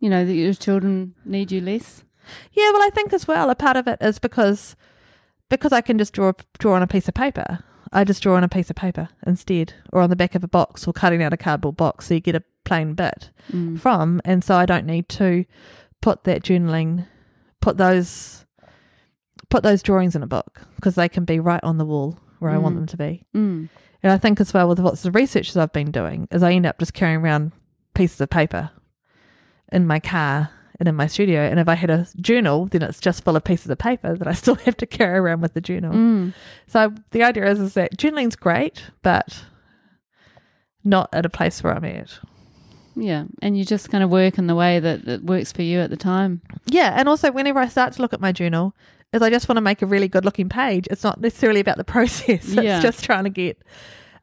you know, that your children need you less. Yeah, well, I think as well a part of it is because because I can just draw draw on a piece of paper. I just draw on a piece of paper instead, or on the back of a box, or cutting out a cardboard box, so you get a plain bit Mm. from, and so I don't need to put that journaling, put those put those drawings in a book because they can be right on the wall where I want Mm. them to be. Mm. And I think as well with what's the research that I've been doing is I end up just carrying around pieces of paper in my car and in my studio. And if I had a journal, then it's just full of pieces of paper that I still have to carry around with the journal. Mm. So the idea is, is that journaling's great, but not at a place where I'm at. Yeah, and you just kind of work in the way that, it works for you at the time. Yeah, and also whenever I start to look at my journal, is I just want to make a really good looking page. It's not necessarily about the process. Yeah. It's just trying to get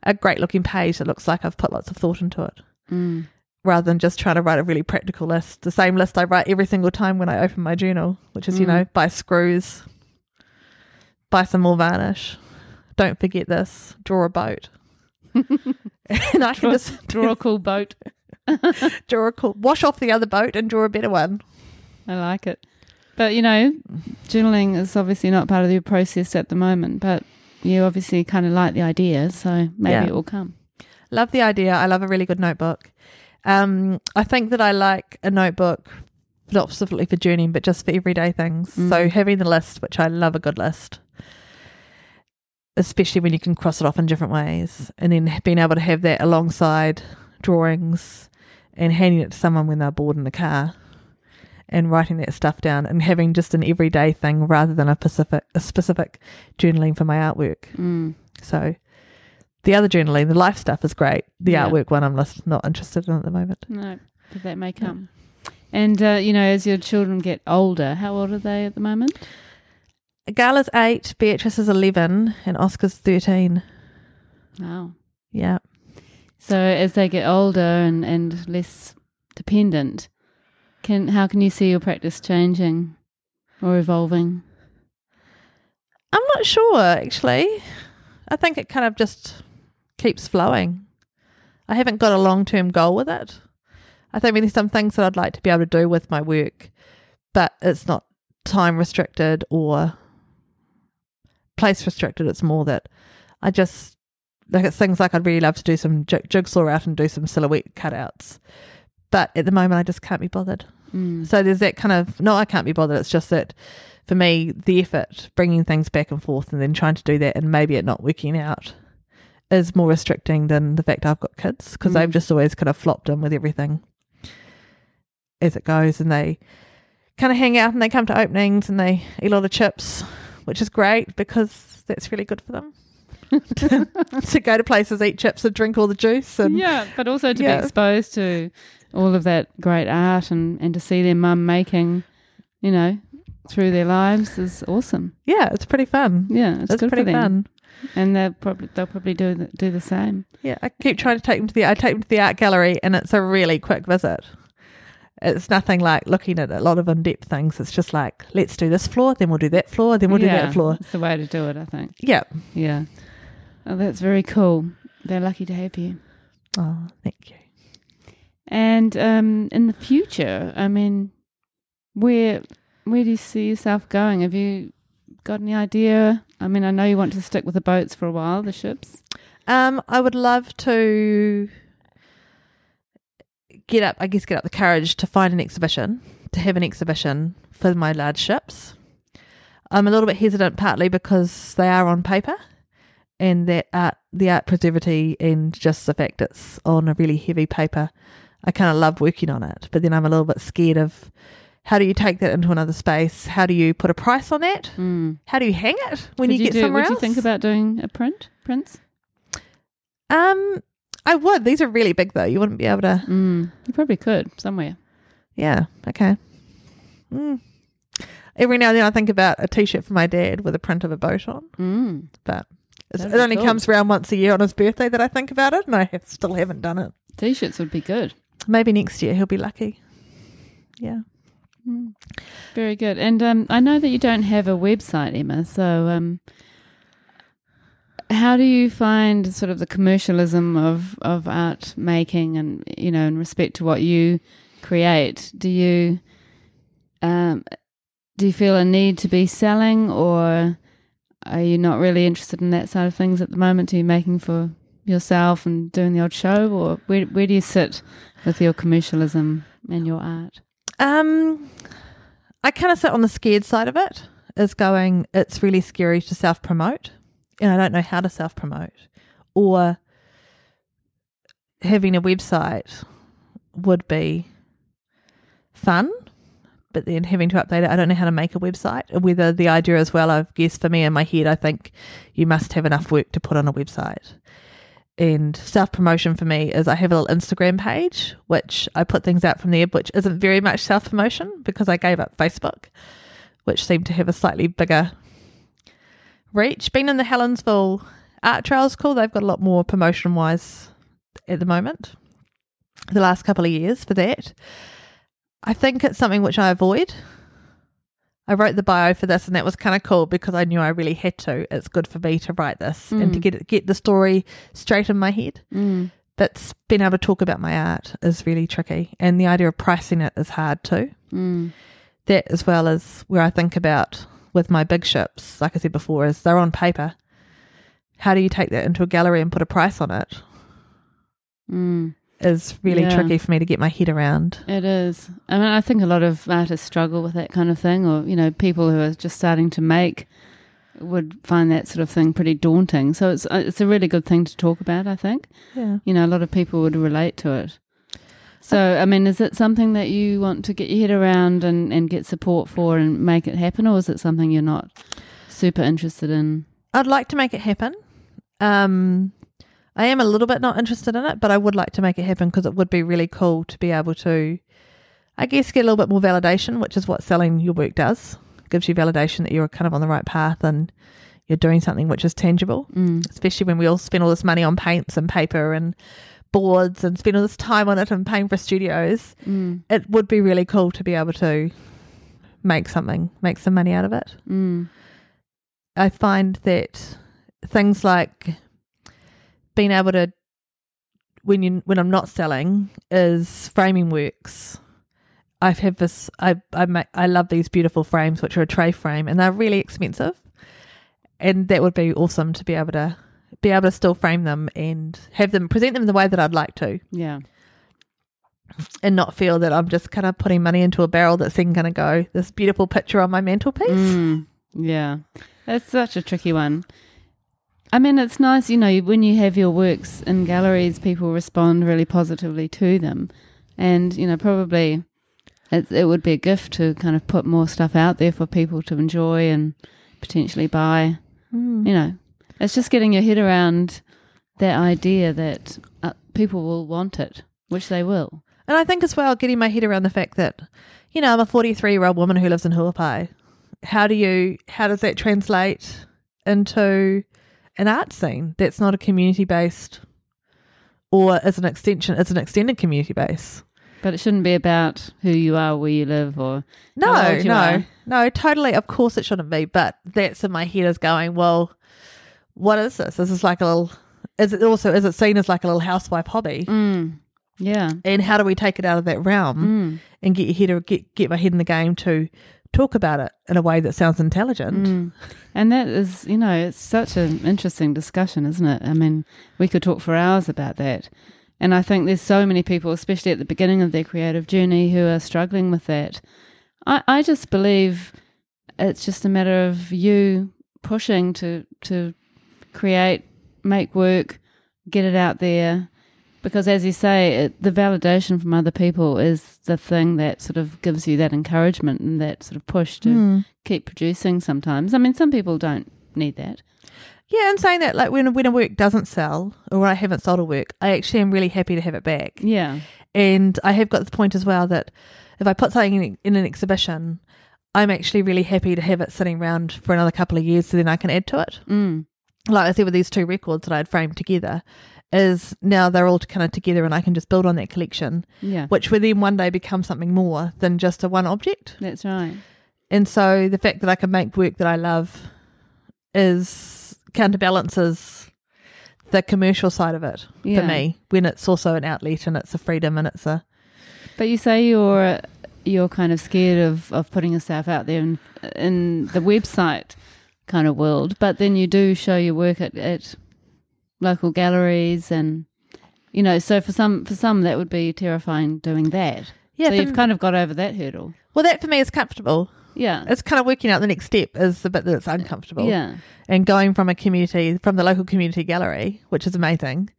a great looking page that looks like I've put lots of thought into it. Mm. Rather than just trying to write a really practical list. The same list I write every single time when I open my journal, which is, you Mm. know, buy screws, buy some more varnish. Don't forget this, draw a boat. and I can Draw- just Draw a cool boat. draw a cool, wash off the other boat and draw a better one. I like it. But you know, journaling is obviously not part of your process at the moment, but you obviously kind of like the idea, so maybe Yeah. it will come. Love the idea. I love a really good notebook. Um, I think that I like a notebook not specifically for journeying, but just for everyday things. Mm. So having the list, which I love a good list, especially when you can cross it off in different ways, and then being able to have that alongside drawings and handing it to someone when they're bored in the car. And writing that stuff down and having just an everyday thing rather than a specific a specific journaling for my artwork. Mm. So the other journaling, the life stuff is great. The Yeah. artwork one, I'm just not interested in at the moment. No, but that may Yeah. come. And uh, you know, as your children get older, how old are they at the moment? Gala's eight, Beatrice is 11, and Oscar's 13. Wow. Yeah. So as they get older and, and less dependent, can how can you see your practice changing or evolving? I'm not sure, actually. I think it kind of just keeps flowing. I haven't got a long term goal with it. I think there's some things that I'd like to be able to do with my work, but it's not time restricted or place restricted. It's more that I just like it's things like I'd really love to do some jig- jigsaw out and do some silhouette cutouts, but at the moment I just can't be bothered. Mm. So there's that kind of no, I can't be bothered. It's just that for me, the effort bringing things back and forth and then trying to do that and maybe it not working out is more restricting than the fact I've got kids because Mm. they've just always kind of flopped in with everything as it goes and they kind of hang out and they come to openings and they eat a lot of chips, which is great because that's really good for them. to, to go to places, eat chips and drink all the juice and yeah, but also to Yeah. be exposed to all of that great art and, and to see their mum making, you know, through their lives is awesome. yeah, it's pretty fun. Yeah, it's, It's, good pretty for them, fun. And they'll probably they'll probably do the, do the same. Yeah, I keep trying to take them to the I take them to the art gallery and it's a really quick visit. It's nothing like looking at a lot of in depth things. It's just like, let's do this floor, then we'll do that floor, then we'll do that floor. It's the way to do it, I think. Yeah. Yeah, oh, that's very cool. They're lucky to have you. Oh, thank you. And um, in the future, I mean, where where do you see yourself going? Have you got any idea? I mean, I know you want to stick with the boats for a while, the ships. Um, I would love to get up, I guess, get up the courage to find an exhibition, to have an exhibition for my large ships. I'm a little bit hesitant, partly because they are on paper, and that art, the art preservity, and just the fact it's on a really heavy paper. I kind of love working on it, but then I'm a little bit scared of how do you take that into another space? How do you put a price on that? Mm. How do you hang it when Could you get do, somewhere Would you else? think about doing a print, prints? Um, I would. These are really big though. You wouldn't be able to. Mm. You probably could somewhere. Yeah. Okay. Mm. Every now and then I think about a T-shirt for my dad with a print of a boat on, Mm. but That'd it only cool. comes around once a year on his birthday that I think about it, and I have, still haven't done it. T-shirts would be good. Maybe next year he'll be lucky. Yeah. Mm. Very good. And um, I know that you don't have a website, Emma. So, um, how do you find sort of the commercialism of, of art making, and you know, in respect to what you create? Do you um, do you feel a need to be selling, or are you not really interested in that side of things at the moment? Are you making for yourself and doing the odd show, or where where do you sit with your commercialism and your art? Um, I kind of sit on the scared side of it. Is going. It's really scary to self promote, and I don't know how to self promote, or having a website would be fun, but then having to update it, I don't know how to make a website. Whether the idea as well, I guess for me in my head, I think you must have enough work to put on a website. And self promotion for me is I have a little Instagram page, which I put things out from there, which isn't very much self promotion because I gave up Facebook, which seemed to have a slightly bigger reach. Been in the Helensville Art Trails cool. They've got a lot more promotion wise at the moment. the last couple of years for that. I think it's something which I avoid. I wrote the bio for this, and that was kind of cool because I knew I really had to. It's good for me to write this and to Mm. get get the story straight in my head. Mm. But being able to talk about my art is really tricky, and the idea of pricing it is hard too. Mm. That as well as where I think about with my big ships, like I said before, is they're on paper. How do you take that into a gallery and put a price on it? Mm. Is really Yeah. tricky for me to get my head around. It is. I mean, I think a lot of artists struggle with that kind of thing, or you know, people who are just starting to make would find that sort of thing pretty daunting. So it's uh, it's a really good thing to talk about. I think Yeah. you know a lot of people would relate to it. So I mean, is it something that you want to get your head around and and get support for and make it happen, or is it something you're not super interested in? I'd like to make it happen. Um, I am a little bit not interested in it, but I would like to make it happen because it would be really cool to be able to, I guess, get a little bit more validation, which is what selling your work does. Gives you validation that you're kind of on the right path and you're doing something which is tangible, Mm. especially when we all spend all this money on paints and paper and boards and spend all this time on it and paying for studios. Mm. It would be really cool to be able to make something, make some money out of it. Mm. I find that things like being able to when you when I'm not selling is framing works. I have had this I I make I love these beautiful frames which are a tray frame and they're really expensive. And that would be awesome to be able to be able to still frame them and have them present them the way that I'd like to Yeah. and not feel that I'm just kind of putting money into a barrel that's then going to go this beautiful picture on my mantelpiece. Mm, yeah, that's such a tricky one. I mean, it's nice, you know, when you have your works in galleries, people respond really positively to them, and you know, probably it, it would be a gift to kind of put more stuff out there for people to enjoy and potentially buy. Mm. You know, it's just getting your head around that idea that uh, people will want it, which they will. And I think as well, getting my head around the fact that, you know, I'm a 43 year old woman who lives in Huapai. How do you, how does that translate into an art scene that's not a community based or as an extension, it's an extended community base? But it shouldn't be about who you are, where you live, or No, How old you no, are. no, totally. Of course it shouldn't be, but that's in my head is going, well, what is this? Is this like a little, is it also, is it seen as like a little housewife hobby? mm, yeah. And how do we take it out of that realm? Mm. and get your head or get get my head in the game to talk about it in a way that sounds intelligent. Mm. And that is, you know, it's such an interesting discussion, isn't it? I mean, we could talk for hours about that. And I think there's so many people, especially at the beginning of their creative journey, who are struggling with that. I, I just believe it's just a matter of you pushing to to create, make work, get it out there. Because as you say, it, the validation from other people is the thing that sort of gives you that encouragement and that sort of push to Mm. keep producing sometimes. I mean, some people don't need that. Yeah, and saying that, like when when a work doesn't sell or when I haven't sold a work, I actually am really happy to have it back. Yeah. And I have got the point as well that if I put something in, in an exhibition, I'm actually really happy to have it sitting around for another couple of years, so then I can add to it. Mm. Like I said with these two records that I had framed together, is now they're all kind of together, and I can just build on that collection, Yeah. which will then one day become something more than just a one object. That's right. And so the fact that I can make work that I love is counterbalances the commercial side of it Yeah. for me when it's also an outlet and it's a freedom and it's a But you say you're you're kind of scared of, of putting yourself out there in, in the website kind of world, but then you do show your work at, at local galleries and you know, so for some for some that would be terrifying doing that. yeah. so you've kind of got over that hurdle. well, that for me is comfortable. Yeah. It's kind of working out the next step is the bit that's uncomfortable. Yeah. and going from a community from the local community gallery, which is amazing.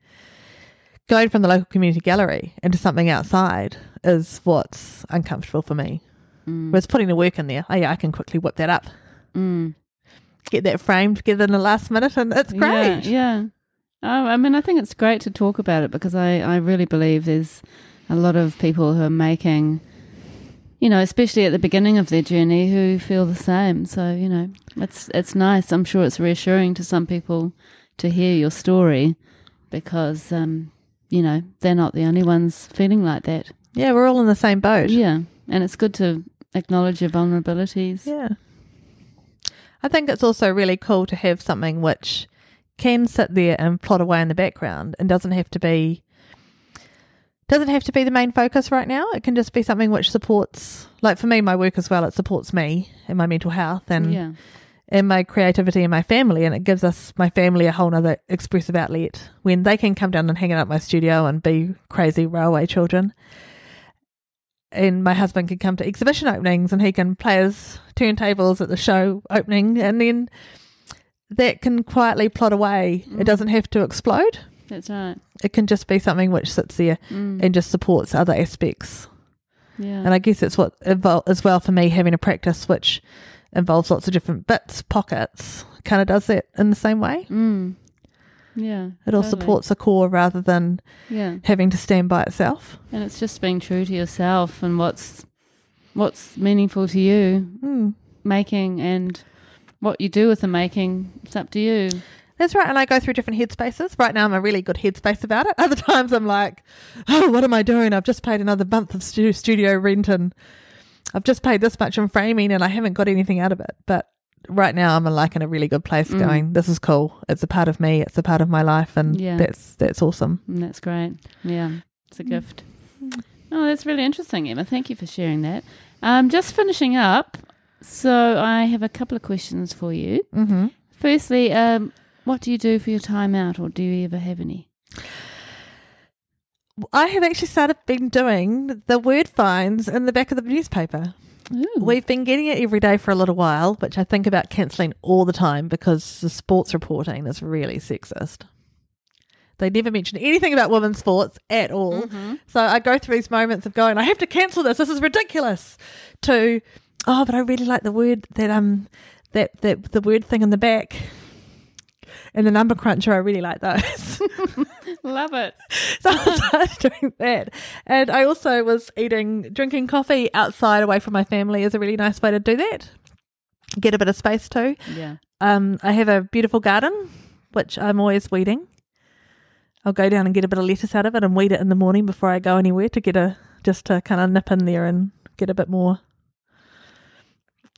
Going from the local community gallery into something outside is what's uncomfortable for me. Mm. Whereas putting the work in there, oh yeah, I can quickly whip that up. Mm. get that framed, get it in the last minute, and it's great. Yeah, yeah. Oh, I mean, I think it's great to talk about it because I, I really believe there's a lot of people who are making, you know, especially at the beginning of their journey, who feel the same. So you know, it's it's nice. I'm sure it's reassuring to some people to hear your story because, um, you know, they're not the only ones feeling like that. Yeah, we're all in the same boat. Yeah. And it's good to acknowledge your vulnerabilities. Yeah. I think it's also really cool to have something which can sit there and plot away in the background and doesn't have to be doesn't have to be the main focus right now. It can just be something which supports like for me my work as well, it supports me and my mental health and Yeah. and my creativity and my family and it gives us my family a whole nother expressive outlet when they can come down and hang out at my studio and be crazy railway children and my husband can come to exhibition openings and he can play his turntables at the show opening and then that can quietly plot away Mm. it doesn't have to explode That's right. it can just be something which sits there Mm. and just supports other aspects yeah. and I guess that's what invol- as well for me having a practice which involves lots of different bits, pockets, kind of does that in the same way. mm. Yeah. It all totally. supports a core rather than Yeah. having to stand by itself. And it's just being true to yourself and what's what's meaningful to you, Mm. making and what you do with the making, it's up to you. That's right. And I go through different headspaces. Right now, I'm a really good headspace about it. Other times, I'm like, oh, what am I doing? I've just paid another month of studio rent and I've just paid this much in framing and I haven't got anything out of it. But right now, I'm like in a really good place Mm. going, this is cool. It's a part of me. It's a part of my life. And Yeah. that's, that's awesome. And that's great. Yeah. It's a Mm. gift. Oh, that's really interesting, Emma. Thank you for sharing that. Um, just finishing up, so I have a couple of questions for you. Mm-hmm. Firstly, um, what do you do for your time out, or do you ever have any? I have actually started been doing the word finds in the back of the newspaper. Ooh. We've been getting it every day for a little while, which I think about cancelling all the time because the sports reporting is really sexist. They never mention anything about women's sports at all. Mhm. So I go through these moments of going, I have to cancel this. This is ridiculous. To oh, but I really like the word that um that that the word thing in the back. And the number cruncher, I really like those. Love it. So I started doing that. And I also was eating, drinking coffee outside away from my family is a really nice way to do that. Get a bit of space too. Yeah. Um, I have a beautiful garden, which I'm always weeding. I'll go down and get a bit of lettuce out of it and weed it in the morning before I go anywhere to get a, just to kind of nip in there and get a bit more,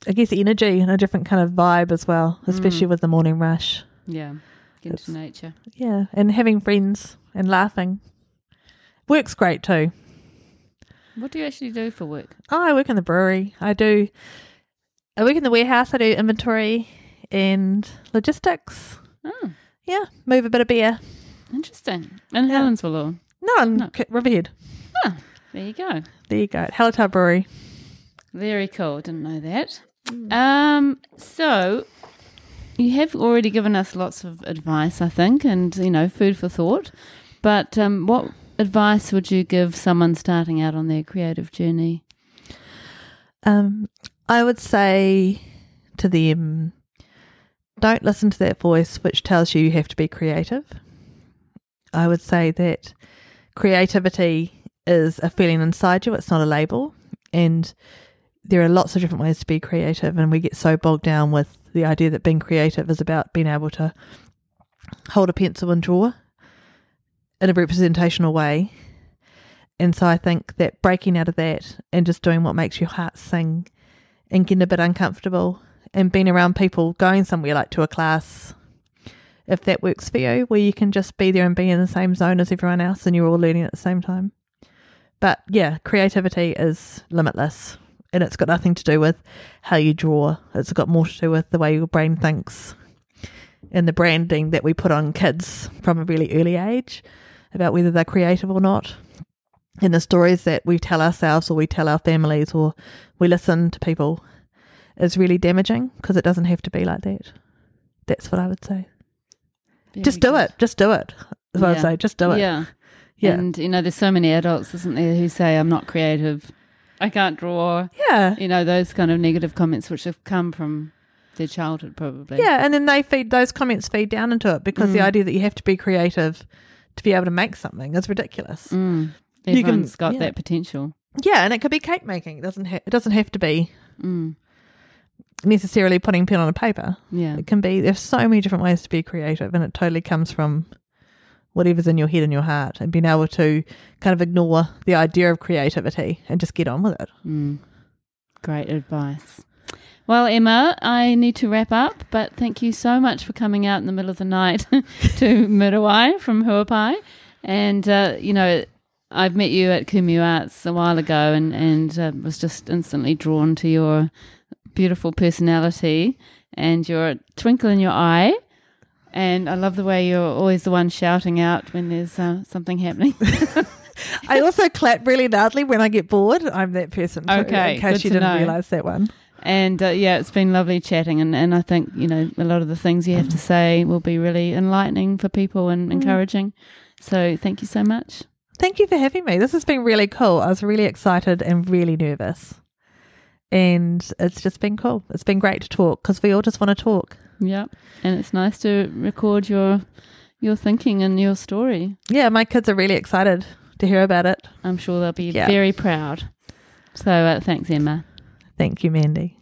I guess, energy and a different kind of vibe as well, especially Mm. with the morning rush. Yeah. Get It's- into nature. Yeah, and having friends and laughing. Work's great too. What do you actually do for work? Oh, I work in the brewery. I do. I work in the warehouse. I do inventory and logistics. Oh, Yeah, move a bit of beer. interesting. And in Yeah. Helensville. or- No, in No. K- Riverhead. There you go. There you go. Hallertau Brewery. Very cool. Didn't know that. Um, so you have already given us lots of advice, I think, and you know, food for thought. But um, what advice would you give someone starting out on their creative journey? Um, I would say to them, don't listen to that voice which tells you you have to be creative. I would say that creativity is a feeling inside you, it's not a label. And there are lots of different ways to be creative, and we get so bogged down with the idea that being creative is about being able to hold a pencil and draw in a representational way. And so I think that breaking out of that and just doing what makes your heart sing and getting a bit uncomfortable and being around people, going somewhere like to a class, if that works for you, where you can just be there and be in the same zone as everyone else and you're all learning at the same time. But yeah, creativity is limitless and it's got nothing to do with how you draw. It's got more to do with the way your brain thinks and the branding that we put on kids from a really early age about whether they're creative or not. And the stories that we tell ourselves or we tell our families or we listen to people is really damaging because it doesn't have to be like that. That's what I would say. just do it. Just do it. That's what Yeah. say. Just do it. Yeah. Yeah. And you know, there's so many adults, isn't there, who say I'm not creative, I can't draw. Yeah. You know, those kind of negative comments which have come from their childhood, probably. Yeah. And then they feed those comments feed down into it because the Mm. idea that you have to be creative to be able to make something is ridiculous. Mm. You can- Everyone's got yeah. that potential. Yeah, and it could be cake making. It doesn't ha- it doesn't have to be Mm. necessarily putting pen on a paper. Yeah. It can be there's so many different ways to be creative and it totally comes from whatever's in your head and your heart and being able to kind of ignore the idea of creativity and just get on with it. Mm. Great advice. Well, Emma, I need to wrap up, but thank you so much for coming out in the middle of the night to Muriwai from Huapai. And, uh, you know, I've met you at Kumeu Arts a while ago and, and uh, was just instantly drawn to your beautiful personality and your twinkle in your eye. And I love the way you're always the one shouting out when there's uh, something happening. I also clap really loudly when I get bored. I'm that person. Too, Okay, In case you didn't know. realize that one. And uh, yeah, it's been lovely chatting, and, and I think you know a lot of the things you have to say will be really enlightening for people and encouraging. So thank you so much. Thank you for having me. This has been really cool. I was really excited and really nervous. And it's just been cool. It's been great to talk because we all just want to talk. Yeah, and it's nice to record your your thinking and your story. Yeah, my kids are really excited to hear about it. I'm sure they'll be Yeah. very proud. So uh, thanks, Emma. Thank you, Mandy.